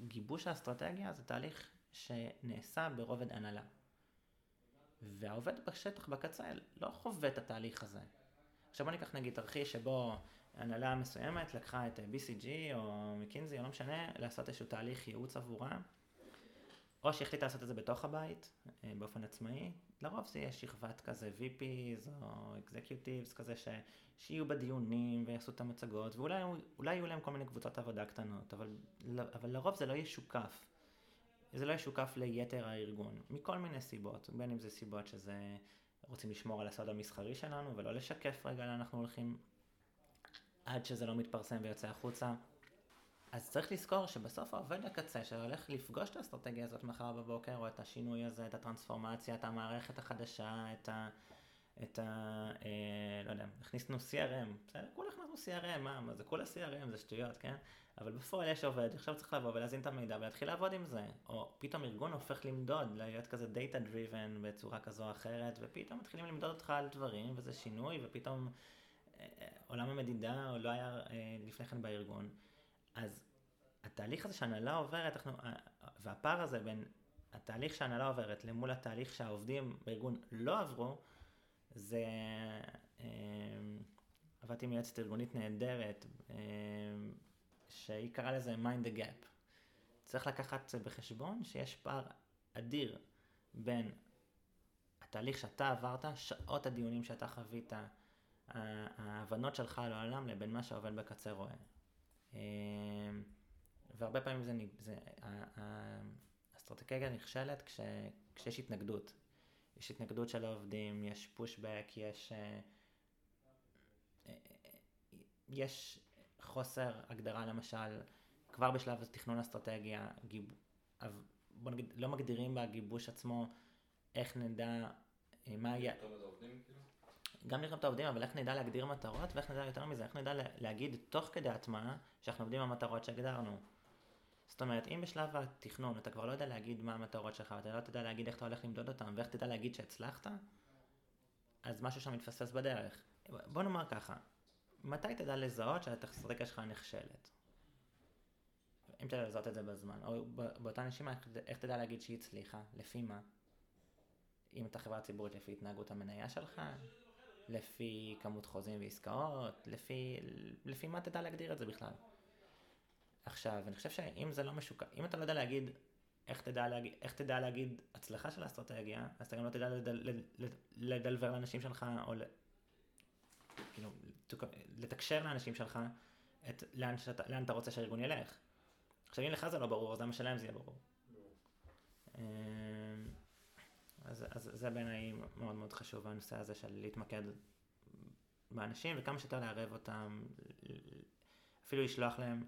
גיבוש האסטרטגיה זה תהליך שנעשה ברובד הנהלה. והעובד בשטח, בקצה, לא חווה את התהליך הזה. עכשיו בוא ניקח נגיד תרחיש שבו הנהלה מסוימת לקחה את BCG או מקינזי, או לא משנה, לעשות איזשהו תהליך ייעוץ עבורה, או שהחליטה לעשות את זה בתוך הבית, אה, באופן עצמאי, לרוב זה יהיה שכבת כזה VPs או Executives כזה ש, שיהיו בדיונים ויעשו את המצגות, ואולי יהיו להם כל מיני קבוצות עבודה קטנות, אבל, אבל לרוב זה לא ישוקף. זה לא ישוקף ליתר הארגון, מכל מיני סיבות, בין אם זה סיבות שזה רוצים לשמור על הסוד המסחרי שלנו ולא לשקף רגע לאן אנחנו הולכים עד שזה לא מתפרסם ויוצא החוצה. אז צריך לזכור שבסוף העובד הקצה שהולך לפגוש את האסטרטגיה הזאת מחר בבוקר, או את השינוי הזה, את הטרנספורמציה, את המערכת החדשה, את ה... את ה... אה, לא יודע, הכניסנו CRM, בסדר? כולה הכנסנו CRM, מה, מה זה כולה CRM, זה שטויות, כן? אבל בפועל יש עובד, עכשיו צריך לבוא ולהזין את המידע ולהתחיל לעבוד עם זה. או פתאום ארגון הופך למדוד, להיות כזה data driven בצורה כזו או אחרת, ופתאום מתחילים למדוד אותך על דברים, וזה שינוי, ופתאום אה, אה, עולם המדידה לא היה אה, לפני כן בארגון. אז התהליך הזה שהנהלה עוברת, אנחנו, והפער הזה בין התהליך שהנהלה עוברת למול התהליך שהעובדים בארגון לא עברו, זה... עבדתי עם יועצת ארגונית נהדרת, שהיא קראה לזה mind the gap. צריך לקחת בחשבון שיש פער אדיר בין התהליך שאתה עברת, שעות הדיונים שאתה חווית, ההבנות שלך על העולם לבין מה שעובד בקצה רואה. אמ, והרבה פעמים זה, זה האסטרטגיה נכשלת כש, כשיש התנגדות. יש התנגדות של העובדים, יש פושבק, יש, אה, אה, יש חוסר הגדרה למשל, כבר בשלב תכנון אסטרטגיה, גיב... בוא נגיד, לא מגדירים בגיבוש עצמו איך נדע אה, מה יהיה... גם לראות את העובדים, אבל איך נדע להגדיר מטרות, ואיך נדע יותר מזה, איך נדע להגיד תוך כדי הטמעה שאנחנו עובדים במטרות שהגדרנו. זאת אומרת, אם בשלב התכנון אתה כבר לא יודע להגיד מה המטרות שלך, ואתה לא תדע להגיד איך אתה הולך למדוד אותן, ואיך תדע להגיד שהצלחת, אז משהו שם מתפספס בדרך. בוא נאמר ככה, מתי תדע לזהות שהאסטרטגיה שלך נכשלת? אם תדע לזהות את זה בזמן, או באותה נשימה, איך תדע להגיד שהיא הצליחה, לפי מה? אם אתה חברה ציבורית לפי התנהגות המניה שלך, לפי כמות חוזים ועסקאות, לפי, לפי מה תדע להגדיר את זה בכלל. עכשיו, אני חושב שאם זה לא משוקע, אם אתה לא יודע להגיד איך תדע להגיד, איך תדע להגיד הצלחה של האסטרטגיה, אז אתה גם לא תדע לדל, לדלבר לאנשים שלך, או כאילו, לתקשר לאנשים שלך את לאן, שאתה, לאן אתה רוצה שהארגון ילך. עכשיו אם לך זה לא ברור, אז למה שלהם זה יהיה ברור. אז, אז זה בעיניי מאוד מאוד חשוב הנושא הזה של להתמקד באנשים וכמה שיותר לערב אותם, אפילו לשלוח להם,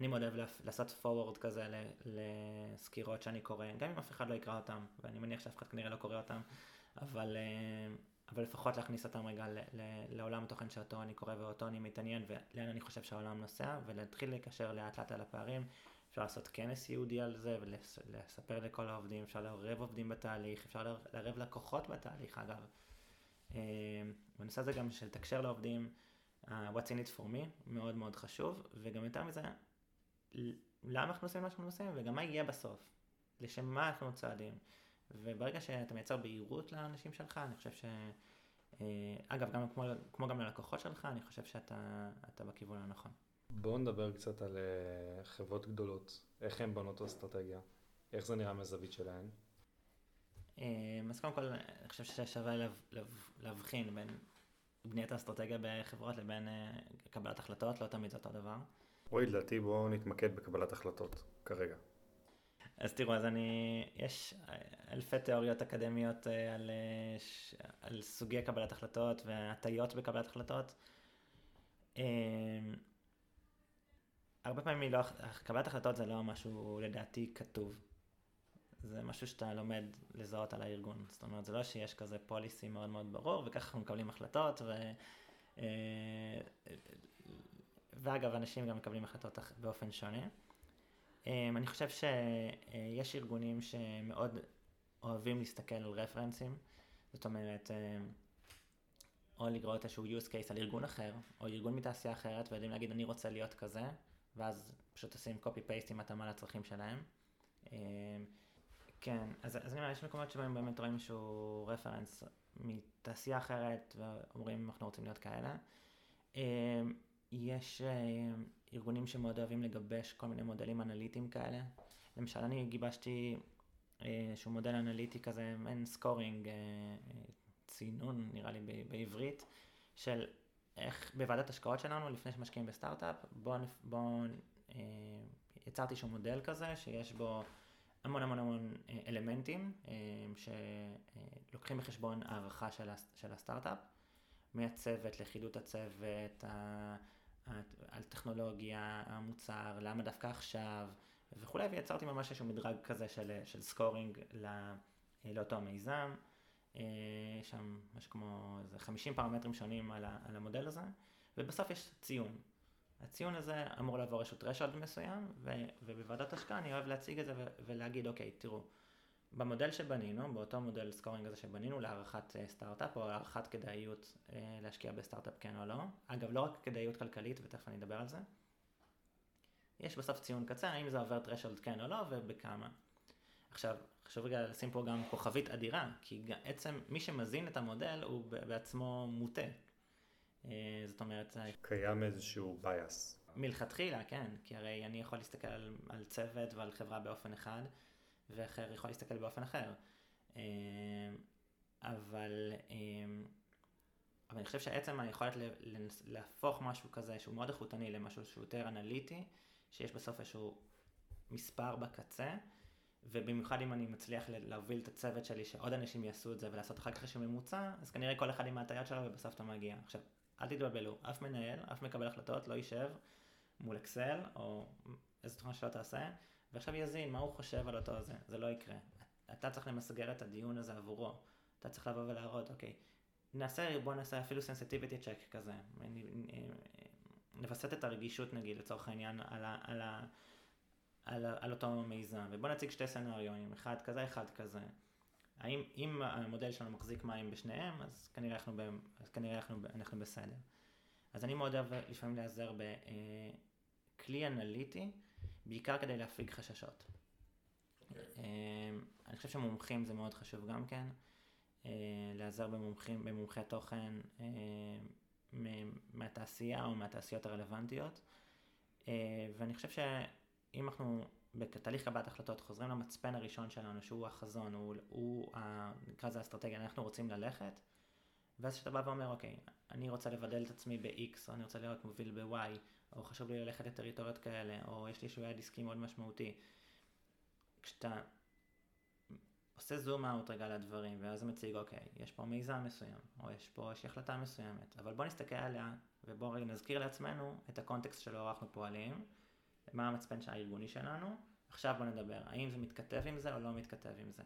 אני מאוד אוהב לעשות forward כזה לסקירות שאני קורא, גם אם אף אחד לא יקרא אותם, ואני מניח שאף אחד כנראה לא קורא אותם, אבל אמ, אבל לפחות להכניס אותם רגע ל, ל, לעולם התוכן שאותו אני קורא ואותו אני מתעניין ולאן אני חושב שהעולם נוסע ולהתחיל לקשר לאט לאט על הפערים. אפשר לעשות כנס ייעודי על זה ולספר לכל העובדים, אפשר לערב עובדים בתהליך, אפשר לערב לקוחות בתהליך אגב. בנושא הזה גם של לתקשר לעובדים, uh, what's in it for me, מאוד מאוד חשוב, וגם יותר מזה, למה אנחנו עושים מה שאנחנו עושים וגם מה יהיה בסוף, לשם מה אנחנו צועדים. וברגע שאתה מייצר בהירות לאנשים שלך, אני חושב ש... אה, אגב, גם כמו, כמו גם ללקוחות שלך, אני חושב שאתה בכיוון הנכון. בואו נדבר קצת על אה, חברות גדולות, איך הן בונות אסטרטגיה, איך זה נראה מהזווית שלהן. אה, אז קודם כל, אני חושב ששווה להבחין בין בניית האסטרטגיה בחברות לבין קבלת החלטות, לא תמיד זה אותו דבר. רועי, לדעתי בואו נתמקד בקבלת החלטות כרגע. אז תראו, אז אני, יש אלפי תיאוריות אקדמיות אה, על, אה, על סוגי קבלת החלטות והטיות בקבלת החלטות. אה, הרבה פעמים לא, קבלת החלטות זה לא משהו לדעתי כתוב. זה משהו שאתה לומד לזהות על הארגון. זאת אומרת, זה לא שיש כזה פוליסי מאוד מאוד ברור, וככה אנחנו מקבלים החלטות, ו... ואגב, אנשים גם מקבלים החלטות באופן שונה. אמ, אני חושב שיש ארגונים שמאוד אוהבים להסתכל על רפרנסים, זאת אומרת, אמ, או לגרות איזשהו use case על ארגון אחר, או ארגון מתעשייה אחרת, ויודעים להגיד אני רוצה להיות כזה, ואז פשוט עושים copy paste עם התאמה לצרכים שלהם. אמ, כן, אז, אז אני אומר, יש מקומות שבהם באמת רואים איזשהו רפרנס מתעשייה אחרת ואומרים אנחנו רוצים להיות כאלה. יש ארגונים שמאוד אוהבים לגבש כל מיני מודלים אנליטיים כאלה. למשל, אני גיבשתי איזשהו מודל אנליטי כזה, מעין scoring, ציינון נראה לי בעברית, של איך בוועדת השקעות שלנו, לפני שמשקיעים בסטארט-אפ, בואו, בוא, אה, יצרתי איזשהו מודל כזה, שיש בו המון המון המון אה, אלמנטים, אה, שלוקחים בחשבון הערכה של, של הסטארט-אפ, מהצוות, לכידות הצוות, על טכנולוגיה, המוצר, למה דווקא עכשיו, וכולי, ויצרתי ממש איזשהו מדרג כזה של, של סקורינג לאותו מיזם. יש שם משהו כמו איזה 50 פרמטרים שונים על, על המודל הזה, ובסוף יש ציון. הציון הזה אמור לעבור איזשהו threshold מסוים, ו, ובוועדת השקעה אני אוהב להציג את זה ו, ולהגיד, אוקיי, תראו, במודל שבנינו, באותו מודל scoring הזה שבנינו להערכת אה, סטארט-אפ או להערכת כדאיות אה, להשקיע בסטארט-אפ כן או לא, אגב, לא רק כדאיות כלכלית, ותכף אני אדבר על זה, יש בסוף ציון קצה, האם זה עובר threshold כן או לא ובכמה. עכשיו, חשוב רגע לשים פה גם כוכבית אדירה, כי עצם מי שמזין את המודל הוא בעצמו מוטה. אה, זאת אומרת... קיים איזשהו bias. מלכתחילה, כן, כי הרי אני יכול להסתכל על, על צוות ועל חברה באופן אחד, ואחר יכול להסתכל באופן אחר. אה, אבל, אה, אבל אני חושב שעצם היכולת להפוך משהו כזה שהוא מאוד איכותני למשהו שהוא יותר אנליטי, שיש בסוף איזשהו מספר בקצה, ובמיוחד אם אני מצליח להוביל את הצוות שלי שעוד אנשים יעשו את זה ולעשות אחר כך איזשהו ממוצע, אז כנראה כל אחד עם ההטיית שלו ובסוף אתה מגיע. עכשיו, אל תתבלבלו, אף מנהל, אף מקבל החלטות לא יישב מול אקסל או איזה תוכנה שלא תעשה, ועכשיו יזין מה הוא חושב על אותו הזה, זה לא יקרה. אתה צריך למסגר את הדיון הזה עבורו, אתה צריך לבוא ולהראות, אוקיי, נעשה, בוא נעשה אפילו סנסיטיביטי צ'ק כזה, נווסת את הרגישות נגיד לצורך העניין על, ה, על, ה, על, על אותו מיזם, ובוא נציג שתי סנאריונים, אחד כזה, אחד כזה. האם אם המודל שלנו מחזיק מים בשניהם, אז כנראה אנחנו, ב, אז כנראה אנחנו, אנחנו בסדר. אז אני מאוד אוהב לפעמים להיעזר בכלי אנליטי, בעיקר כדי להפיג חששות. Okay. אוקיי. אה, אני חושב שמומחים זה מאוד חשוב גם כן, אה, להיעזר במומחים, במומחי תוכן אה, מהתעשייה או מהתעשיות הרלוונטיות, ואני חושב שאם אנחנו בתהליך קבלת החלטות חוזרים למצפן הראשון שלנו שהוא החזון, הוא, הוא ה, נקרא לזה אסטרטגיה, אנחנו רוצים ללכת ואז כשאתה בא ואומר אוקיי, אני רוצה לבדל את עצמי ב-X או אני רוצה להיות מוביל ב-Y או חשוב לי ללכת לטריטוריות כאלה או יש לי איזשהו יעד עסקי מאוד משמעותי כשאתה עושה זום אאוט רגע לדברים ואז הוא מציג אוקיי, יש פה מיזם מסוים או יש פה איזושהי החלטה מסוימת אבל בוא נסתכל עליה ובוא רגע נזכיר לעצמנו את הקונטקסט שלו אנחנו פועלים מה המצפן הארגוני שלנו, עכשיו בוא נדבר, האם זה מתכתב עם זה או לא מתכתב עם זה.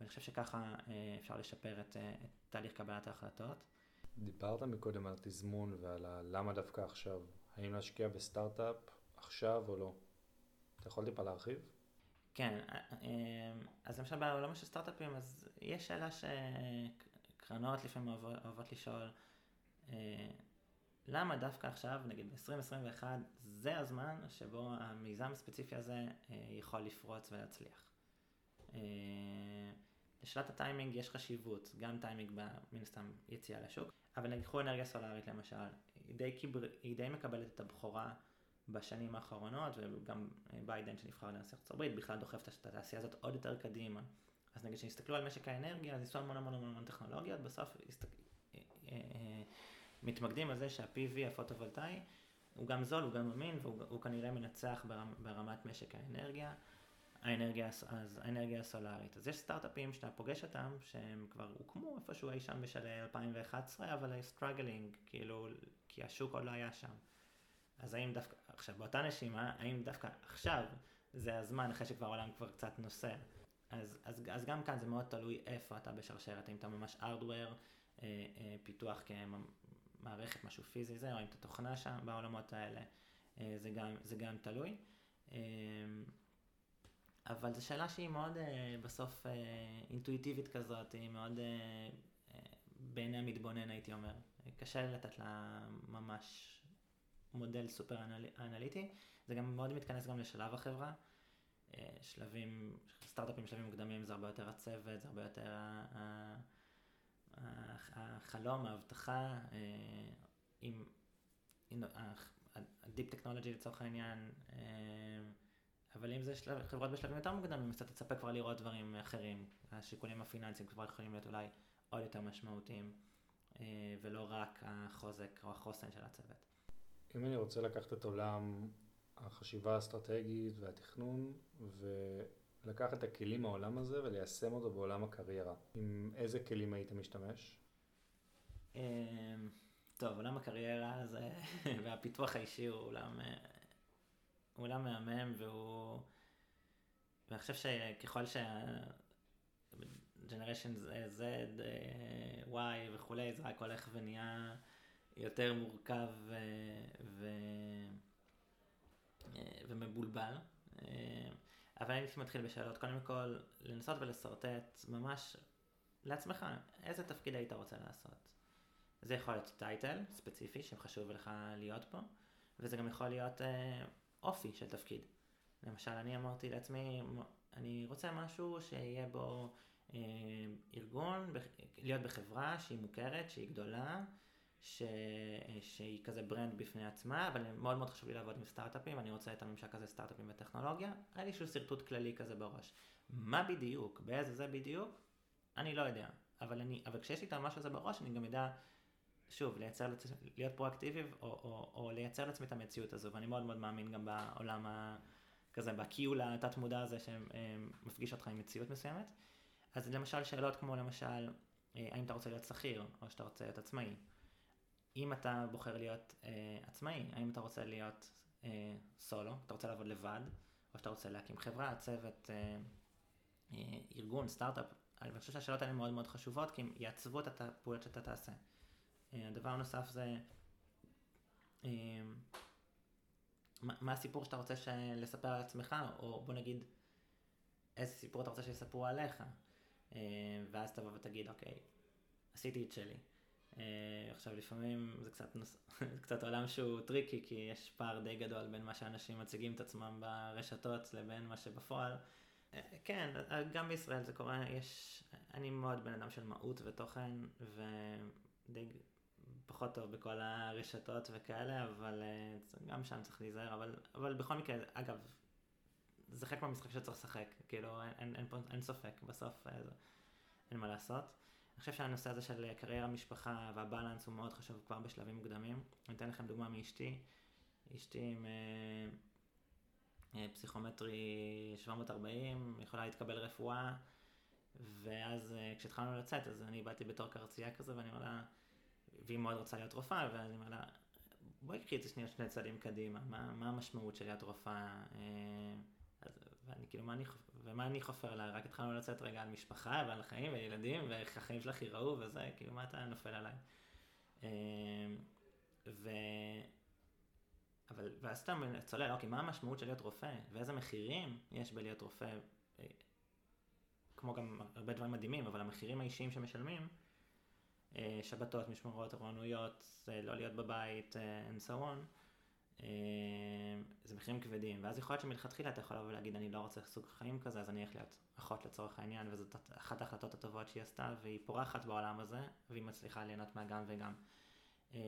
ואני חושב שככה אה, אפשר לשפר את, אה, את תהליך קבלת ההחלטות. דיברת מקודם על תזמון ועל למה דווקא עכשיו. האם להשקיע בסטארט-אפ עכשיו או לא? אתה יכול טיפה להרחיב? כן, אה, אז למשל בעולם של סטארט-אפים, אז יש שאלה שקרנות לפעמים אוהבות לשאול, למה דווקא עכשיו, נגיד ב-2021, זה הזמן שבו המיזם הספציפי הזה אה, יכול לפרוץ ולהצליח. אה, לשאלת הטיימינג יש חשיבות, גם טיימינג מן הסתם יציאה לשוק, אבל ניקח אנרגיה סולארית למשל, היא די, קיב, היא די מקבלת את הבכורה בשנים האחרונות, וגם אה, ביידן שנבחר לנשיא ארצות הברית בכלל דוחף את התעשייה הזאת עוד יותר קדימה. אז נגיד שיסתכלו על משק האנרגיה, אז יציעו המון המון המון טכנולוגיות, בסוף יסתכל... מתמקדים על זה שה-PV הפוטו-וולטאי הוא גם זול, הוא גם אמין והוא כנראה מנצח ברמ, ברמת משק האנרגיה, האנרגיה, אז האנרגיה הסולארית. אז יש סטארט-אפים שאתה פוגש אותם שהם כבר הוקמו איפשהו אי שם בשלהי 2011 אבל הם struggling, כאילו, כי השוק עוד לא היה שם. אז האם דווקא, עכשיו באותה נשימה, האם דווקא עכשיו זה הזמן אחרי שכבר העולם כבר קצת נוסע. אז, אז, אז גם כאן זה מאוד תלוי איפה אתה בשרשרת, אם אתה ממש hardware, אה, אה, פיתוח מערכת, משהו פיזי זה, או אם אתה תוכנה שם בעולמות האלה, אה, זה גם, זה גם תלוי. אה, אבל זו שאלה שהיא מאוד אה, בסוף אינטואיטיבית כזאת, היא מאוד בעיני המתבונן הייתי אומר. קשה לתת לה ממש מודל סופר אנליטי, זה גם מאוד מתכנס גם לשלב החברה. שלבים, סטארט-אפים שלבים מוקדמים זה הרבה יותר הצוות, זה הרבה יותר החלום, ההבטחה, עם הדיפ טכנולוגי לצורך העניין, אבל אם זה שלב, חברות בשלבים יותר מוקדמים, אז אתה תצפה כבר לראות דברים אחרים. השיקולים הפיננסיים כבר יכולים להיות אולי עוד יותר משמעותיים, ולא רק החוזק או החוסן של הצוות. אם אני רוצה לקחת את עולם החשיבה האסטרטגית והתכנון, ולקחת את הכלים מהעולם הזה וליישם אותו בעולם הקריירה, עם איזה כלים היית משתמש? אמ, טוב, עולם הקריירה זה, והפיתוח האישי הוא עולם, הוא עולם מהמם והוא, ואני חושב שככל שה... ג'נריישן Z, Y וכולי, זה רק הולך ונהיה יותר מורכב ו... ו... ומבולבל. אבל אני מתחיל בשאלות, קודם כל לנסות ולשרטט ממש לעצמך, איזה תפקיד היית רוצה לעשות. זה יכול להיות טייטל ספציפי שחשוב לך להיות פה, וזה גם יכול להיות אה, אופי של תפקיד. למשל, אני אמרתי לעצמי, אני רוצה משהו שיהיה בו אה, ארגון, להיות בחברה שהיא מוכרת, שהיא גדולה, ש... שהיא כזה ברנד בפני עצמה, אבל מאוד מאוד חשוב לי לעבוד עם סטארט-אפים, אני רוצה את הממשק הזה סטארט-אפים וטכנולוגיה, היה לי איזשהו שרטוט כללי כזה בראש. מה בדיוק, באיזה זה בדיוק, אני לא יודע, אבל, אני, אבל כשיש לי את המשהו הזה בראש, אני גם יודע, שוב, לייצר, להיות פרואקטיבי, או, או, או לייצר לעצמי את המציאות הזו, ואני מאוד מאוד מאמין גם בעולם ה... כזה, בקיול התת מודע הזה שמפגיש אותך עם מציאות מסוימת. אז למשל שאלות כמו למשל, אה, האם אתה רוצה להיות שכיר, או שאתה רוצה להיות עצמאי. אם אתה בוחר להיות אה, עצמאי, האם אתה רוצה להיות אה, סולו, אתה רוצה לעבוד לבד, או שאתה רוצה להקים חברה, צוות, אה, אה, ארגון, סטארט-אפ. אני חושב שהשאלות האלה מאוד מאוד חשובות, כי הם יעצבו את הפעולות שאתה תעשה. אה, הדבר הנוסף זה, אה, מה, מה הסיפור שאתה רוצה לספר על עצמך, או בוא נגיד, איזה סיפור אתה רוצה שיספרו עליך. אה, ואז תבוא ותגיד, אוקיי, עשיתי את שלי. אה, עכשיו לפעמים זה קצת, נוס... קצת עולם שהוא tricky כי יש פער די גדול בין מה שאנשים מציגים את עצמם ברשתות לבין מה שבפועל. אה, כן, גם בישראל זה קורה, יש, אני מאוד בן אדם של מהות ותוכן ודי פחות טוב בכל הרשתות וכאלה, אבל אה, גם שם צריך להיזהר, אבל, אבל בכל מקרה, אגב, זה חלק מהמשחק שצריך לשחק, כאילו אין, אין, אין, אין ספק, בסוף אין מה לעשות. אני חושב שהנושא הזה של קריירה, משפחה והבלנס הוא מאוד חשוב כבר בשלבים מוקדמים. אני אתן לכם דוגמה מאשתי. אשתי עם אה, אה, פסיכומטרי 740, יכולה להתקבל רפואה, ואז אה, כשהתחלנו לצאת, אז אני באתי בתור קרצייה כזה, ואני אומר לה, והיא מאוד רוצה להיות רופאה, ואני אומר לה, בואי קחי את זה שנייה שני צעדים קדימה, מה, מה המשמעות של להיות רופאה? אה, ואני כאילו, מה אני, ומה אני חופר לה? רק התחלנו לצאת רגע על משפחה ועל חיים וילדים, ואיך החיים שלך ייראו וזה, כאילו, מה אתה נופל עליי? אמ, ו... אבל, ואז אתה צולל, אוקיי, מה המשמעות של להיות רופא? ואיזה מחירים יש בלהיות רופא? אה, כמו גם הרבה דברים מדהימים, אבל המחירים האישיים שמשלמים, אה, שבתות, משמרות, תורנויות, לא להיות בבית, אה, and so on, זה מחירים כבדים, ואז יכול להיות שמלכתחילה אתה יכול לבוא ולהגיד אני לא רוצה סוג חיים כזה, אז אני אלך להיות אחות לצורך העניין, וזאת אחת ההחלטות הטובות שהיא עשתה, והיא פורחת בעולם הזה, והיא מצליחה ליהנות מהגם וגם. אה,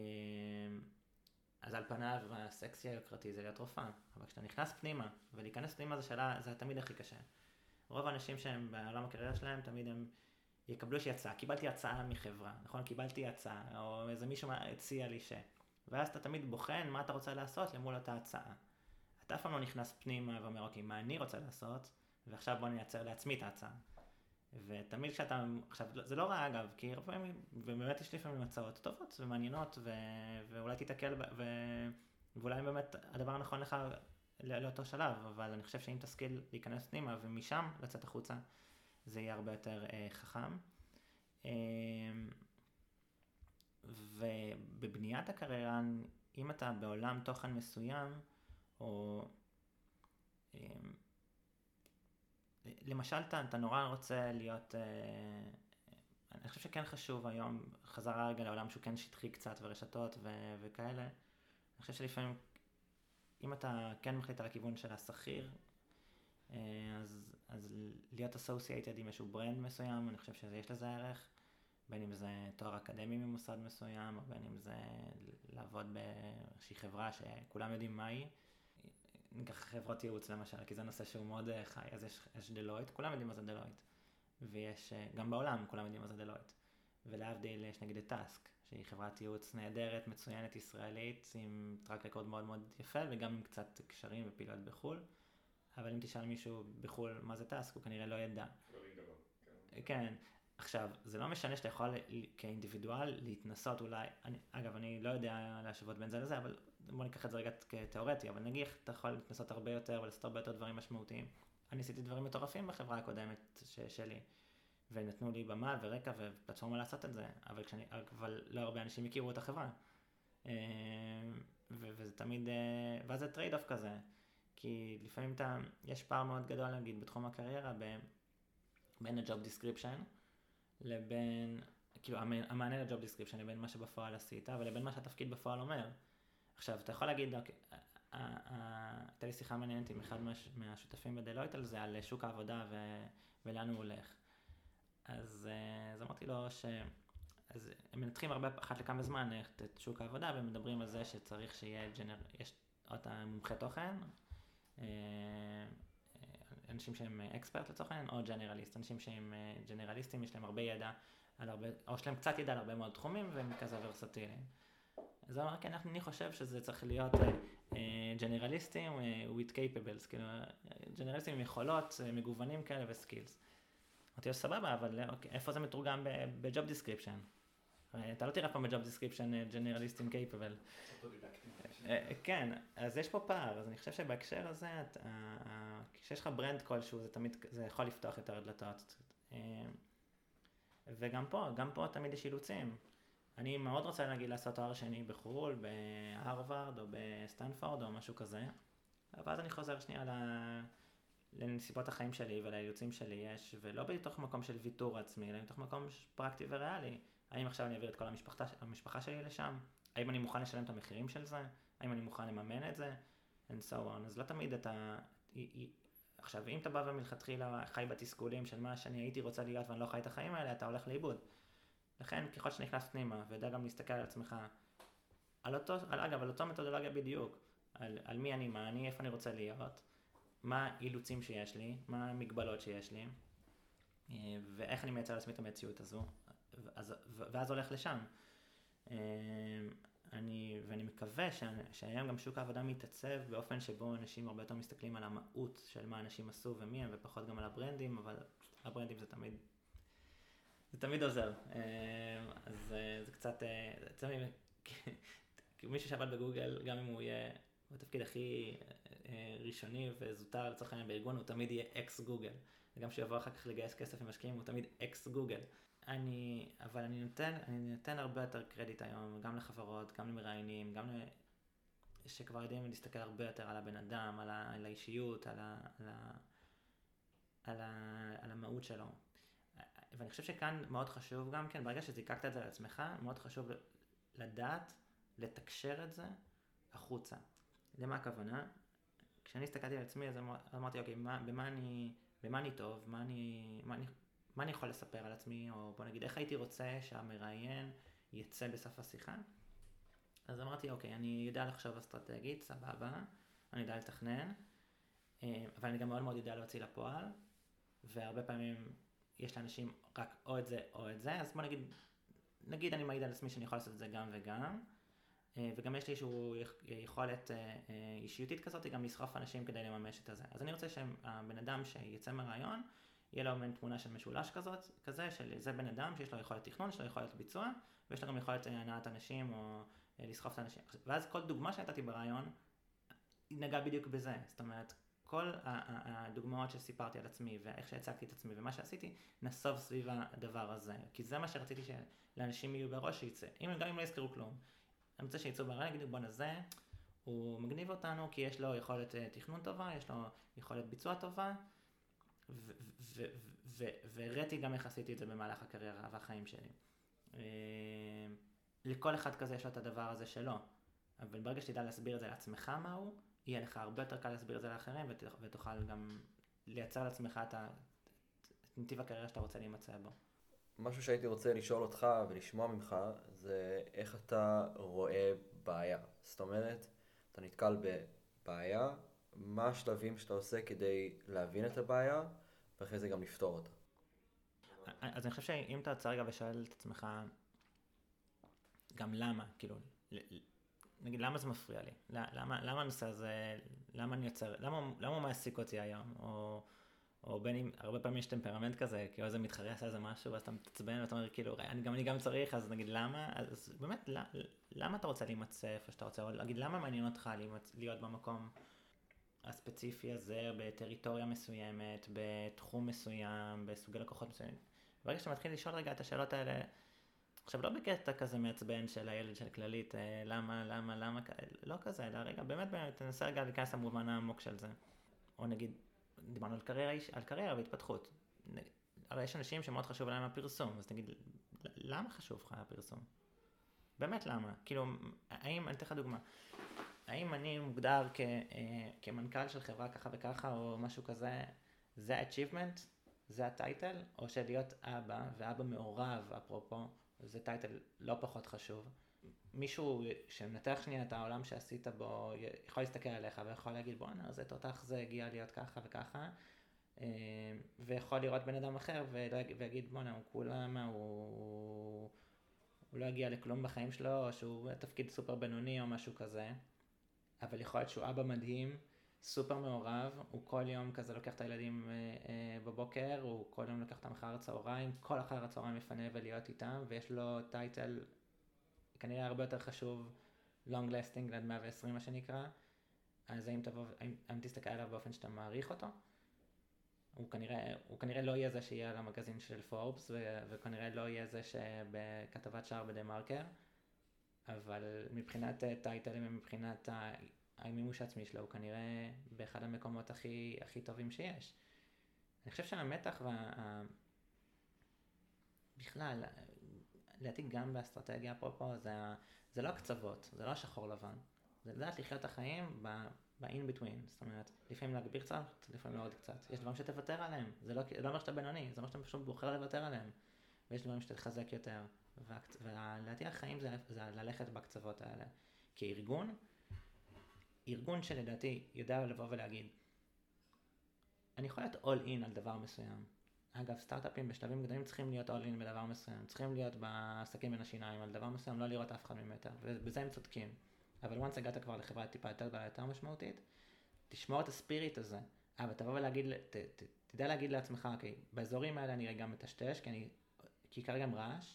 אז על פניו הסקסי היוקרתי זה להיות רופאה, אבל כשאתה נכנס פנימה, ולהיכנס פנימה זה שאלה, זה תמיד הכי קשה. רוב האנשים שהם בעולם הקריירה שלהם, תמיד הם יקבלו איזושהי הצעה. קיבלתי הצעה מחברה, נכון? קיבלתי הצעה, או איזה מישהו הציע לי ש... ואז אתה תמיד בוחן מה אתה רוצה לעשות למול אותה הצעה. אתה אף פעם לא נכנס פנימה ואומר, אוקיי, מה אני רוצה לעשות, ועכשיו בוא נייצר לעצמי את ההצעה. ותמיד כשאתה, עכשיו, זה לא רע אגב, כי הרבה פעמים, ובאמת יש לפעמים הצעות טובות ומעניינות, ו, ואולי תיתקל, ו, ואולי באמת הדבר הנכון לך לאותו שלב, אבל אני חושב שאם תשכיל להיכנס פנימה ומשם לצאת החוצה, זה יהיה הרבה יותר אה, חכם. אה, ובבניית הקריירה, אם אתה בעולם תוכן מסוים, או אמ, למשל אתה, אתה נורא רוצה להיות, אה, אני חושב שכן חשוב היום, חזרה רגע לעולם שהוא כן שטחי קצת ורשתות ו- וכאלה, אני חושב שלפעמים, אם אתה כן מחליט על הכיוון של השכיר, אה, אז, אז להיות associated עם איזשהו brand מסוים, אני חושב שיש לזה ערך. בין אם זה תואר אקדמי ממוסד מסוים, או בין אם זה לעבוד באיזושהי חברה שכולם יודעים מה היא. ניקח חברות ייעוץ למשל, כי זה נושא שהוא מאוד אה, חי, אז יש, יש דלויט, כולם יודעים מה זה דלויט. ויש, אה, גם בעולם כולם יודעים מה זה דלויט. ולהבדיל יש נגיד את טאסק, שהיא חברת ייעוץ נהדרת, מצוינת, ישראלית, עם track record מאוד מאוד יפה, וגם עם קצת קשרים ופעילויות בחו"ל. אבל אם תשאל מישהו בחו"ל מה זה טאסק, הוא כנראה לא ידע. כן, עכשיו, זה לא משנה שאתה יכול כאינדיבידואל להתנסות אולי, אני, אגב, אני לא יודע להשוות בין זה לזה, אבל בוא ניקח את זה רגע כתיאורטי, אבל נגיד אתה יכול להתנסות הרבה יותר ולעשות הרבה יותר דברים משמעותיים. אני עשיתי דברים מטורפים בחברה הקודמת ש- שלי, ונתנו לי במה ורקע ופלטפורמה לעשות את זה, אבל, כשאני, אבל לא הרבה אנשים הכירו את החברה. אה, ו- וזה תמיד, אה, ואז זה trade-off כזה, כי לפעמים אתה, יש פער מאוד גדול נגיד בתחום הקריירה בין ה-job description לבין, כאילו המענה ל-job description לבין מה שבפועל עשית ולבין מה שהתפקיד בפועל אומר. עכשיו, אתה יכול להגיד, אוקיי, הייתה לי שיחה מעניינת עם אחד מהשותפים בדלויט על זה, על שוק העבודה ולאן הוא הולך. אז, אז אמרתי לו ש... אז הם מנתחים הרבה, אחת לכמה זמן את שוק העבודה ומדברים על זה שצריך שיהיה ג'נר... יש אותה מומחי תוכן, אה, אנשים שהם אקספרט לצורך העניין, או ג'נרליסט, אנשים שהם ג'נרליסטים, יש להם הרבה ידע הרבה, או יש להם קצת ידע על הרבה מאוד תחומים והם כזה ורסטיליים. אז הוא אמר, כן, אני חושב שזה צריך להיות ג'נרליסטים uh, uh, with capables, כאילו, ג'נרליסטים עם יכולות, מגוונים כאלה וסקילס. אמרתי לו, סבבה, אבל אוקיי, איפה זה מתורגם ב-job description? אתה לא תראה פה ב-job description ג'נרליסטים capable. כן, אז יש פה פער, אז אני חושב שבהקשר הזה, כשיש לך brand כלשהו, זה תמיד, זה יכול לפתוח יותר דלתות. וגם פה, גם פה תמיד יש אילוצים. אני מאוד רוצה נגיד לעשות תואר שני בחו"ל, בהרווארד או בסטנפורד או משהו כזה, ואז אני חוזר שנייה לנסיבות החיים שלי ולאילוצים שלי יש, ולא בתוך מקום של ויתור עצמי, אלא בתוך מקום פרקטי וריאלי. האם עכשיו אני אעביר את כל המשפחה, המשפחה שלי לשם? האם אני מוכן לשלם את המחירים של זה? האם אני מוכן לממן את זה? and so on. אז לא תמיד אתה... עכשיו, אם אתה בא ומלכתחילה חי בתסכולים של מה שאני הייתי רוצה להיות ואני לא חי את החיים האלה, אתה הולך לאיבוד. לכן, ככל שנכנס פנימה, ויודע גם להסתכל על עצמך, על אותו, על, אגב, על אותו מתודולוגיה בדיוק, על, על מי אני, מה אני, איפה אני רוצה להיות, מה האילוצים שיש לי, מה המגבלות שיש לי, אה, ואיך אני מייצר לעצמי את המציאות הזו, ואז, ואז הולך לשם. אה, אני, ואני מקווה שהיום גם שוק העבודה מתעצב באופן שבו אנשים הרבה יותר מסתכלים על המהות של מה אנשים עשו ומי הם, ופחות גם על הברנדים, אבל הברנדים זה תמיד, זה תמיד עוזר. אה, אז אה, זה קצת, יצא לי, מישהו שעבד בגוגל, גם אם הוא יהיה בתפקיד הכי ראשוני וזוטר לצורך העניין בארגון, הוא תמיד יהיה אקס גוגל. וגם כשיבוא אחר כך לגייס כסף עם משקיעים, הוא תמיד אקס גוגל. אני, אבל אני נותן, אני נותן הרבה יותר קרדיט היום, גם לחברות, גם למראיינים, גם. שכבר יודעים להסתכל הרבה יותר על הבן אדם, על, ה, על האישיות, על, ה, על, ה, על, ה, על המהות שלו. ואני חושב שכאן מאוד חשוב גם כן, ברגע שזיקקת את זה לעצמך, מאוד חשוב לדעת, לתקשר את זה החוצה. למה הכוונה? כשאני הסתכלתי על עצמי, אז אמרתי, אוקיי, מה, במה, אני, במה אני טוב, מה אני, מה אני מה אני יכול לספר על עצמי, או בוא נגיד, איך הייתי רוצה שהמראיין יצא בסוף השיחה? אז אמרתי, אוקיי, אני יודע לחשוב אסטרטגית, סבבה, אני יודע לתכנן, אה, אבל אני גם מאוד מאוד יודע להוציא לפועל, והרבה פעמים יש לאנשים רק או את זה או את זה, אז בוא נגיד, נגיד אני מעיד על עצמי שאני יכול לעשות את זה גם וגם, אה, וגם יש לי איזושהי יכולת אה, אישיותית כזאת, גם לסחוף אנשים כדי לממש את הזה. אז אני רוצה שהבן אדם שיצא מהרעיון, יהיה לו מעין תמונה של משולש כזאת, כזה, של זה בן אדם שיש לו יכולת תכנון, יש לו יכולת ביצוע, ויש לו גם יכולת הנעת אנשים או אה, לסחוף את האנשים. ואז כל דוגמה שנתתי ברעיון, נגעה בדיוק בזה. זאת אומרת, כל הדוגמאות שסיפרתי על עצמי, ואיך שהצגתי את עצמי, ומה שעשיתי, נסוב סביב הדבר הזה. כי זה מה שרציתי שלאנשים יהיו בראש שיצא. אם, גם אם לא יזכרו כלום. אני רוצה שיצאו ברעיון, יגידו בואנה זה, הוא מגניב אותנו כי יש לו יכולת אה, תכנון טובה, יש לו יכולת ביצוע טובה, והראיתי גם איך עשיתי את זה במהלך הקריירה והחיים שלי. אה, לכל אחד כזה יש לו את הדבר הזה שלו, אבל ברגע שתדע להסביר את זה לעצמך מהו, יהיה לך הרבה יותר קל להסביר את זה לאחרים ותוכל גם לייצר לעצמך את נתיב הקריירה שאתה רוצה להימצא בו. משהו שהייתי רוצה לשאול אותך ולשמוע ממך, זה איך אתה רואה בעיה. זאת אומרת, אתה נתקל בבעיה, מה השלבים שאתה עושה כדי להבין את הבעיה, ואחרי זה גם לפתור אותה. אז אני חושב שאם אתה יוצא רגע ושואל את עצמך, גם למה, כאילו, נגיד למה זה מפריע לי? למה, למה הנושא הזה, למה אני יוצר, למה, למה הוא מעסיק אותי היום? או, או בין אם, הרבה פעמים יש טמפרמנט כזה, כאילו איזה מתחרה עשה איזה משהו, ואז אתה מתעצבן ואתה אומר כאילו, אני גם, אני גם צריך, אז נגיד למה, אז באמת, למה אתה רוצה להימצא איפה שאתה רוצה, או להגיד למה מעניין אותך להימצ... להיות במקום הספציפי הזה, בטריטוריה מסוימת, בתחום מסוים, בסוגי לקוחות מסוימים. ברגע שאתה מתחיל לשאול רגע את השאלות האלה, עכשיו לא בקטע כזה מעצבן של הילד של כללית, אה, למה, למה, למה, לא כזה, אלא רגע, באמת, באמת, תנסה רגע להיכנס למובן העמוק של זה. או נגיד, דיברנו על קריירה, על קריירה והתפתחות. הרי יש אנשים שמאוד חשוב להם הפרסום, אז נגיד, למה חשוב לך הפרסום? באמת למה? כאילו, האם, אני אתן לך דוגמה, האם אני מוגדר כ, אה, כמנכ"ל של חברה ככה וככה, או משהו כזה, זה ה-achievement? זה הטייטל? או שלהיות אבא, ואבא מעורב, אפרופו, זה טייטל לא פחות חשוב. מישהו שמנתח שנייה את העולם שעשית בו, יכול להסתכל עליך ויכול להגיד בואנה, זה תותח זה הגיע להיות ככה וככה. אה, ויכול לראות בן אדם אחר ויגיד בואנה, הוא כולה מה, הוא... הוא לא הגיע לכלום בחיים שלו, או שהוא בתפקיד סופר בינוני או משהו כזה. אבל יכול להיות שהוא אבא מדהים, סופר מעורב, הוא כל יום כזה לוקח את הילדים אה, אה, בבוקר, הוא כל יום לוקח אותם אחר הצהריים, כל אחר הצהריים מפנה ולהיות איתם, ויש לו טייטל כנראה הרבה יותר חשוב, long lasting עד 120 מה שנקרא, אז האם, תבוא, האם, האם תסתכל עליו באופן שאתה מעריך אותו? הוא כנראה, הוא כנראה לא יהיה זה שיהיה על המגזין של פורבס, וכנראה לא יהיה זה שבכתבת שער בדה מרקר, אבל מבחינת טייטלים ומבחינת המימוש העצמי שלו הוא כנראה באחד המקומות הכי, הכי טובים שיש. אני חושב שהמתח וה... בכלל, לדעתי גם באסטרטגיה אפרופו, זה, זה לא הקצוות, זה לא שחור לבן. זה לדעת לחיות את החיים ב-in between, זאת אומרת, לפעמים להגביר קצת, לפעמים להוריד קצת. יש דברים שתוותר עליהם, זה לא, לא אומר שאתה בינוני, זה אומר שאתה פשוט בוחר לוותר עליהם. ויש דברים שתחזק יותר. ולדעתי החיים זה, זה ללכת בקצוות האלה. כארגון, ארגון שלדעתי יודע לבוא ולהגיד, אני יכול להיות all in על דבר מסוים. אגב, סטארט-אפים בשלבים גדולים צריכים להיות all in בדבר מסוים, צריכים להיות בעסקים בין השיניים על דבר מסוים, לא לראות אף אחד ממטר, ובזה הם צודקים. אבל once הגעת כבר לחברה טיפה יותר גדולה, יותר משמעותית, תשמור את הספיריט הזה, אבל תבוא ולהגיד, ת, ת, תדע להגיד לעצמך, אוקיי, באזורים האלה אני רגע מטשטש, כי אני, כי כרגע הם רעש,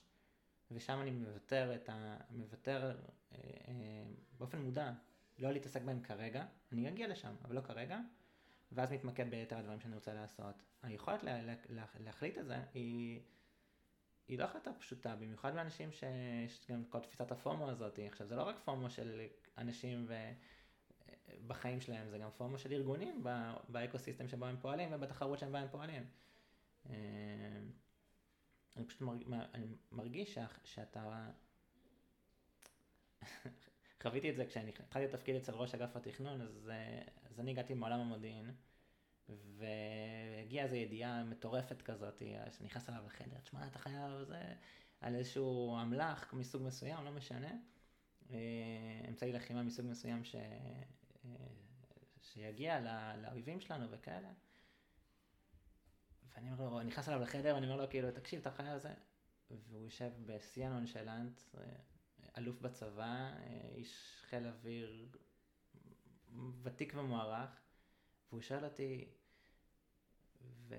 ושם אני מוותר את ה... מוותר אה, אה, באופן מודע לא להתעסק בהם כרגע, אני אגיע לשם, אבל לא כרגע, ואז מתמקד ביתר הדברים שאני רוצה לעשות. היכולת לה, לה, לה, להחליט את זה היא, היא לא החלטה פשוטה, במיוחד לאנשים שיש גם כל תפיסת הפומו הזאת. עכשיו, זה לא רק פומו של אנשים ו... בחיים שלהם, זה גם פומו של ארגונים באקוסיסטם שבו הם פועלים ובתחרות שבה הם פועלים. אני פשוט מרג... אני מרגיש שאתה חוויתי את זה כשאני התחלתי את התפקיד אצל ראש אגף התכנון, אז, אה, אז אני הגעתי מעולם המודיעין, והגיעה איזו ידיעה מטורפת כזאת, אה, שנכנס אליו לחדר, תשמע, אתה חייב זה, על איזשהו אמל"ח מסוג מסוים, לא משנה, אה, אמצעי לחימה מסוג מסוים ש... שיגיע לאויבים שלנו וכאלה. ואני אומר לו, נכנס אליו לחדר, ואני אומר לו, כאילו, תקשיב, אתה חייב זה. והוא יושב בשיא הנונשלנט, אלוף בצבא, אה, איש חיל אוויר ותיק ומוערך, והוא שואל אותי, ו...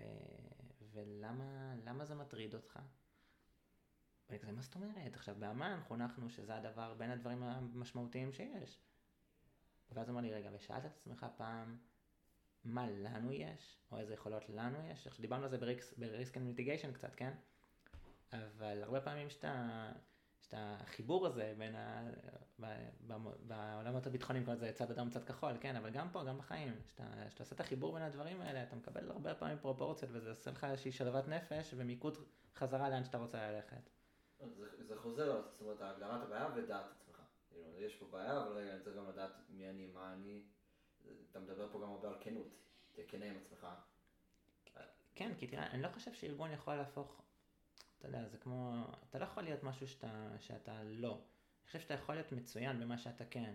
ולמה זה מטריד אותך? ואני כזה, מה זאת אומרת? עכשיו, באמ"ן חונכנו שזה הדבר, בין הדברים המשמעותיים שיש. ואז הוא אמר לי, רגע, ושאלת את עצמך פעם, מה לא נעשה? או איזה יכולות לנו יש? עכשיו, דיברנו על זה ב risk and mitigation קצת, כן? אבל הרבה פעמים שאתה את החיבור הזה בין ה... בעולמות הביטחוניים, כל זה צד אדם צד כחול, כן, אבל גם פה, גם בחיים, כשאתה עושה את החיבור בין הדברים האלה, אתה מקבל הרבה פעמים פרופורציות, וזה עושה לך איזושהי שלוות נפש ומיקוד חזרה לאן שאתה רוצה ללכת. זה, זה חוזר, זאת אומרת, הגדרת הבעיה ודעת עצמך. כאילו, יש פה בעיה, אבל רגע, אני צריך גם לדעת מי אני, מה אני. אתה מדבר פה גם הרבה על כנות, תהיה כנה עם עצמך. כן, כי תראה, אני לא חושב שארגון יכול להפוך אתה יודע, זה כמו, אתה לא יכול להיות משהו שאתה, שאתה לא. אני חושב שאתה יכול להיות מצוין במה שאתה כן.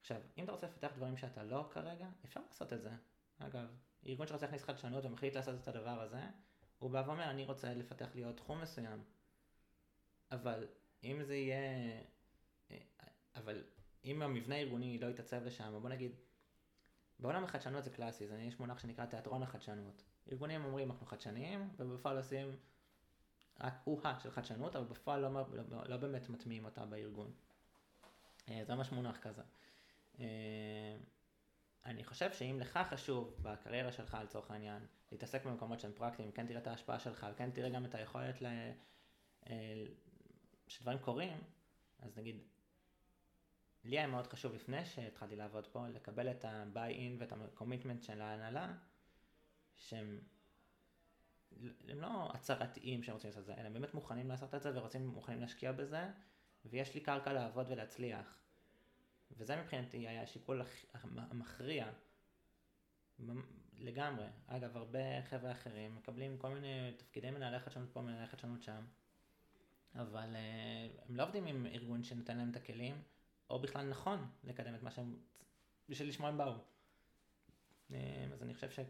עכשיו, אם אתה רוצה לפתח דברים שאתה לא כרגע, אפשר לעשות את זה. אגב, ארגון שרוצה להכניס חדשנות ומחליט לעשות את הדבר הזה, הוא בא ואומר, אני רוצה לפתח לי עוד תחום מסוים. אבל אם זה יהיה... אבל אם המבנה הארגוני לא יתעצב לשם, בוא נגיד, בעולם החדשנות זה קלאסי, זה יש מונח שנקרא תיאטרון החדשנות. ארגונים אומרים אנחנו חדשניים, ובפועל עושים רק או-הא של חדשנות, אבל בפועל לא, לא, לא באמת מטמיעים אותה בארגון. אה, זה ממש מונח כזה. אה, אני חושב שאם לך חשוב בקריירה שלך לצורך העניין להתעסק במקומות שהם פרקטיים, כן תראה את ההשפעה שלך וכן תראה גם את היכולת ל... אה, שדברים קורים, אז נגיד, לי היה מאוד חשוב לפני שהתחלתי לעבוד פה, לקבל את ה-buy-in ואת ה-commitment של ההנהלה, שהם הם לא הצהרתיים שהם רוצים לעשות את זה, אלא הם באמת מוכנים לעשות את זה ורוצים, מוכנים להשקיע בזה, ויש לי קרקע לעבוד ולהצליח. וזה מבחינתי היה השיקול המכריע לגמרי. אגב, הרבה חבר'ה אחרים מקבלים כל מיני תפקידי מנהלי חדשנות פה, מנהלי חדשנות שם, אבל uh, הם לא עובדים עם ארגון שנותן להם את הכלים, או בכלל נכון לקדם את מה שהם, בשביל לשמוע הם באו. Uh, אז אני חושב שה...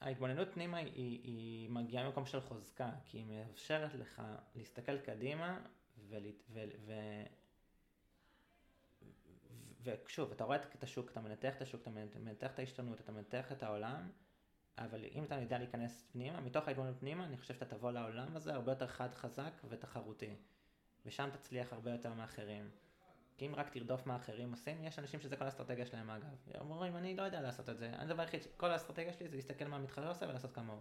ההתבוננות פנימה היא, היא מגיעה ממקום של חוזקה, כי היא מאפשרת לך להסתכל קדימה ולהת... ו... ו... ושוב, אתה רואה את השוק, אתה מנתח את השוק, אתה מנתח את ההשתנות, אתה מנתח את העולם, אבל אם אתה יודע להיכנס פנימה, מתוך ההתבוננות פנימה, אני חושב שאתה תבוא לעולם הזה הרבה יותר חד חזק ותחרותי. ושם תצליח הרבה יותר מאחרים. כי אם רק תרדוף מה אחרים עושים, יש אנשים שזה כל האסטרטגיה שלהם אגב. הם אומרים, אני לא יודע לעשות את זה. הדבר היחיד, כל האסטרטגיה שלי זה להסתכל מה המתחרה עושה ולעשות כמוהו.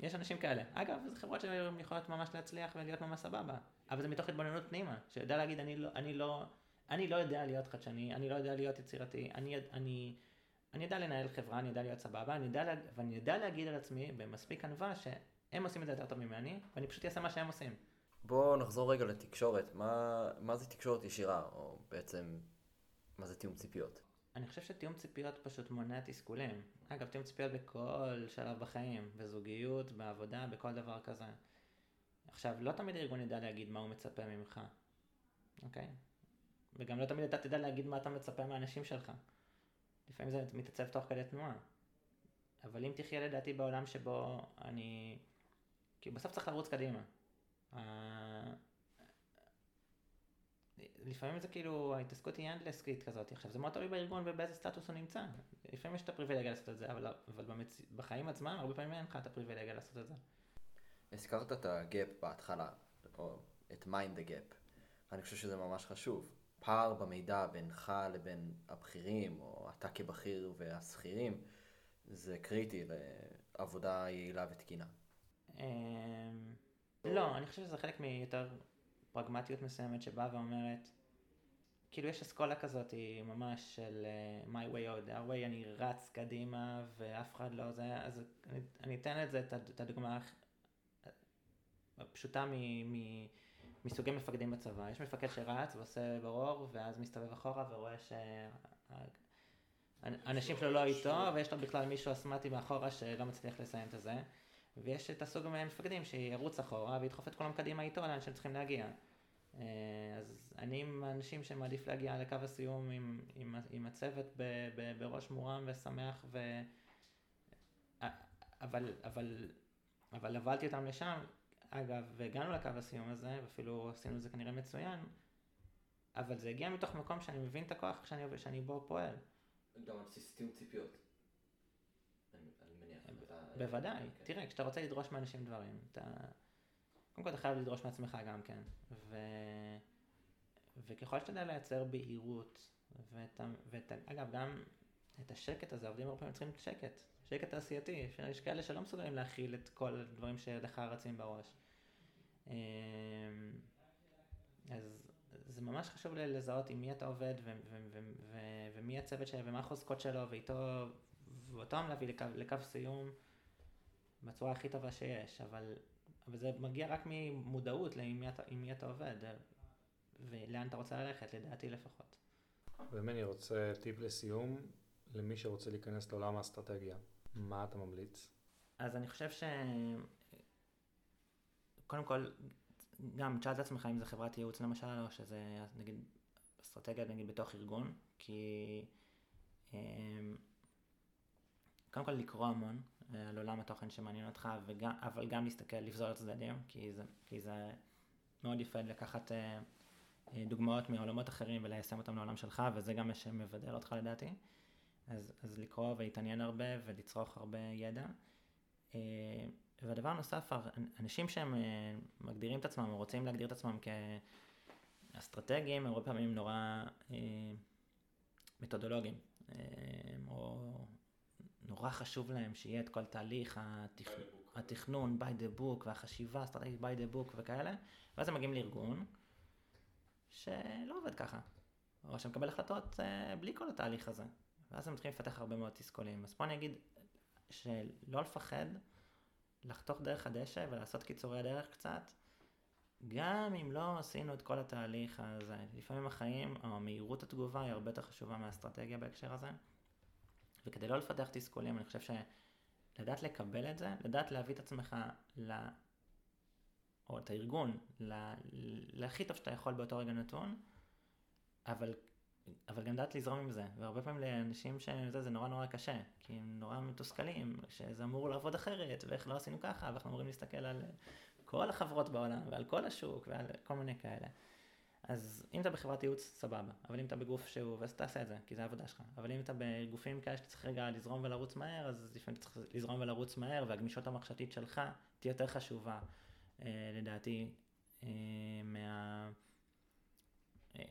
יש אנשים כאלה. אגב, זה חברות שהן יכולות ממש להצליח ולהיות ממש סבבה. אבל זה מתוך התבוננות פנימה, שיודע להגיד, אני לא, אני לא, אני לא יודע להיות חדשני, אני לא יודע להיות יצירתי, אני, אני, אני יודע לנהל חברה, אני יודע להיות סבבה, אני יודע, ואני יודע להגיד על עצמי במספיק ענווה שהם עושים את זה יותר טוב ממני, ואני פשוט אעשה מה שהם עושים. בואו נחזור רגע לתקשורת. מה, מה זה תקשורת ישירה, או בעצם, מה זה תיאום ציפיות? אני חושב שתיאום ציפיות פשוט מונע תסכולים. אגב, תיאום ציפיות בכל שלב בחיים, בזוגיות, בעבודה, בכל דבר כזה. עכשיו, לא תמיד הארגון ידע להגיד מה הוא מצפה ממך, אוקיי? וגם לא תמיד אתה תדע להגיד מה אתה מצפה מהאנשים שלך. לפעמים זה מתעצב תוך כדי תנועה. אבל אם תחיה לדעתי בעולם שבו אני... כי בסוף צריך לרוץ קדימה. לפעמים זה כאילו, ההתעסקות היא אנדלסקית כזאת. עכשיו, זה מאוד תלוי בארגון ובאיזה סטטוס הוא נמצא. לפעמים יש את הפריבילגיה לעשות את זה, אבל, אבל במצ... בחיים עצמם, הרבה פעמים אין לך את הפריבילגיה לעשות את זה. הזכרת את ה gap בהתחלה, או את mind the gap. אני חושב שזה ממש חשוב. פער במידע בינך לבין הבכירים, או אתה כבכיר והשכירים, זה קריטי לעבודה יעילה ותקינה. לא, אני חושב שזה חלק מיותר פרגמטיות מסוימת שבאה ואומרת, כאילו יש אסכולה כזאת היא ממש של uh, my way or the way, אני רץ קדימה ואף אחד לא זה, אז אני, אני אתן את זה, את הדוגמה הפשוטה מ, מ, מסוגי מפקדים בצבא. יש מפקד שרץ ועושה ברור ואז מסתובב אחורה ורואה שהאנשים שלו לא איתו ויש לו בכלל מישהו אסמטי מאחורה שלא מצליח לסיים את זה. ויש את הסוג המפקדים שירוץ אחורה וידחוף את כולם קדימה איתו לאן שהם צריכים להגיע. אה, אז אני עם האנשים שמעדיף להגיע לקו הסיום עם, עם, עם הצוות ב, ב, בראש מורם ושמח ו... אבל, אבל, אבל הובלתי אותם לשם, אגב, והגענו לקו הסיום הזה, ואפילו עשינו את זה כנראה מצוין, אבל זה הגיע מתוך מקום שאני מבין את הכוח שאני, שאני בו פועל. גם על בסיס תיאום ציפיות. בוודאי. תראה, כשאתה רוצה לדרוש מאנשים דברים, אתה... קודם כל אתה חייב לדרוש מעצמך גם כן. ו... וככל שאתה יודע לייצר בהירות, ואת... ואת... אגב, גם את השקט הזה, עובדים הרבה פעמים צריכים שקט. שקט תעשייתי. יש כאלה שלא מסוגלים להכיל את כל הדברים שלך רצים בראש. אמ, אז זה ממש חשוב לזהות עם מי אתה עובד ו- ו- ו- ו- ומי הצוות שלו ומה החוזקות שלו ואיתו, ואותם להביא לקו, לקו סיום בצורה הכי טובה שיש, אבל, אבל זה מגיע רק ממודעות עם מי אתה, מי אתה עובד ולאן אתה רוצה ללכת, לדעתי לפחות. ומני רוצה טיפ לסיום למי שרוצה להיכנס לעולם האסטרטגיה. מה אתה ממליץ? אז אני חושב ש... קודם כל, גם תשאל את עצמך אם זה חברת ייעוץ למשל, או שזה נגיד אסטרטגיה נגיד בתוך ארגון, כי אמ, קודם כל לקרוא המון על עולם התוכן שמעניין אותך, וגם, אבל גם להסתכל, לפזול לצדדים, כי זה, כי זה מאוד יפה לקחת אה, אה, דוגמאות מעולמות אחרים וליישם אותם לעולם שלך, וזה גם מה שמבדל אותך לדעתי. אז, אז לקרוא ולהתעניין הרבה ולצרוך הרבה ידע. והדבר הנוסף, אנשים שהם מגדירים את עצמם או רוצים להגדיר את עצמם כאסטרטגיים, הרבה פעמים נורא מתודולוגיים, או נורא חשוב להם שיהיה את כל תהליך התכ... התכנון by the book והחשיבה האסטרטגית by the book וכאלה, ואז הם מגיעים לארגון שלא עובד ככה, או שמקבל החלטות uh, בלי כל התהליך הזה, ואז הם מתחילים לפתח הרבה מאוד תסכולים. אז פה אני אגיד שלא לפחד לחתוך דרך הדשא ולעשות קיצורי דרך קצת, גם אם לא עשינו את כל התהליך הזה. לפעמים החיים, או מהירות התגובה היא הרבה יותר חשובה מהאסטרטגיה בהקשר הזה. וכדי לא לפתח תסכולים, אני חושב שלדעת לקבל את זה, לדעת להביא את עצמך ל... או את הארגון, ל... להכי טוב שאתה יכול באותו רגע נתון, אבל, אבל גם לדעת לזרום עם זה. והרבה פעמים לאנשים שזה זה נורא נורא קשה, כי הם נורא מתוסכלים, שזה אמור לעבוד אחרת, ואיך לא עשינו ככה, ואנחנו אמורים להסתכל על כל החברות בעולם, ועל כל השוק, ועל כל מיני כאלה. אז אם אתה בחברת ייעוץ, סבבה. אבל אם אתה בגוף שהוא, אז תעשה את זה, כי זה העבודה שלך. אבל אם אתה בגופים כאלה שאתה צריך רגע לזרום ולרוץ מהר, אז לפעמים אתה צריך לזרום ולרוץ מהר, והגמישות המחשבתית שלך תהיה יותר חשובה, אה, לדעתי, אה, מה... אה,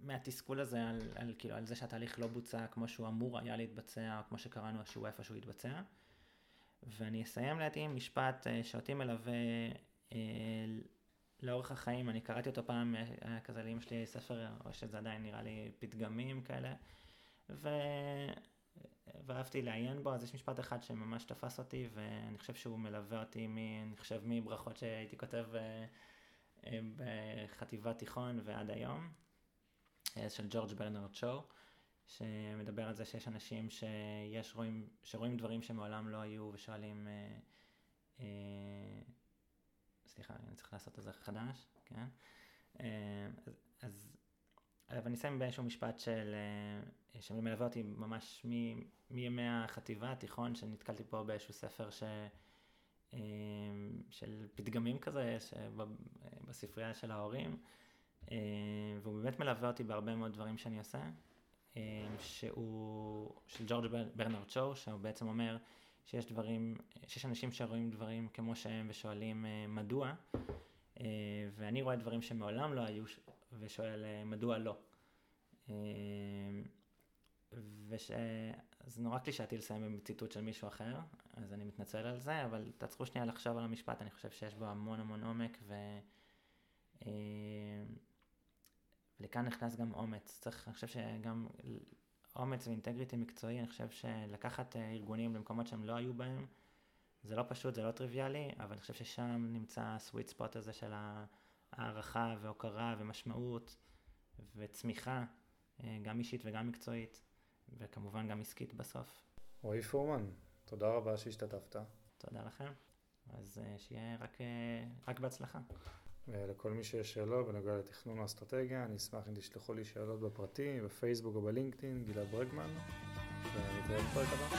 מהתסכול הזה על, על, כאילו, על זה שהתהליך לא בוצע כמו שהוא אמור היה להתבצע, או כמו שקראנו שהוא איפשהו התבצע. ואני אסיים לדעתי עם משפט שאותי מלווה לאורך החיים, אני קראתי אותו פעם, היה כזה לאמא שלי ספר, או שזה עדיין נראה לי פתגמים כאלה, ו... ואהבתי לעיין בו, אז יש משפט אחד שממש תפס אותי, ואני חושב שהוא מלווה אותי, מ... אני חושב מברכות שהייתי כותב אה, אה, בחטיבת תיכון ועד היום, אה, של ג'ורג' ברנרד שואו, שמדבר על זה שיש אנשים שיש רואים, שרואים דברים שמעולם לא היו ושואלים סליחה, אני צריך לעשות את זה חדש, כן? אה, אז, אז אבל אני אסיים באיזשהו משפט של, אה, שמלווה אותי ממש מ, מימי החטיבה, התיכון, שנתקלתי פה באיזשהו ספר ש, אה, של פתגמים כזה, בספרייה של ההורים, והוא באמת מלווה אותי בהרבה מאוד דברים שאני עושה, שהוא, של ג'ורג' ברנרד שואו, שהוא בעצם אומר, שיש דברים, שיש אנשים שרואים דברים כמו שהם ושואלים אה, מדוע, אה, ואני רואה דברים שמעולם לא היו ושואל אה, מדוע לא. וש... זה נורא קלישאתי לסיים עם ציטוט של מישהו אחר, אז אני מתנצל על זה, אבל תעצרו שנייה לחשוב על המשפט, אני חושב שיש בו המון המון עומק, ו... ולכאן נכנס גם אומץ. צריך, אני חושב שגם אומץ ואינטגריטי מקצועי, אני חושב שלקחת אה, ארגונים למקומות שהם לא היו בהם, זה לא פשוט, זה לא טריוויאלי, אבל אני חושב ששם נמצא הסוויט ספוט הזה של הערכה והוקרה ומשמעות וצמיחה, אה, גם אישית וגם מקצועית, וכמובן גם עסקית בסוף. רועי פורמן, תודה רבה שהשתתפת. תודה לכם, אז אה, שיהיה רק, רק בהצלחה. לכל מי שיש שאלות בנוגע לתכנון האסטרטגיה, אני אשמח אם תשלחו לי שאלות בפרטי, בפייסבוק או בלינקדאין, גלעד ברגמן, ונתראה בפרק הבא.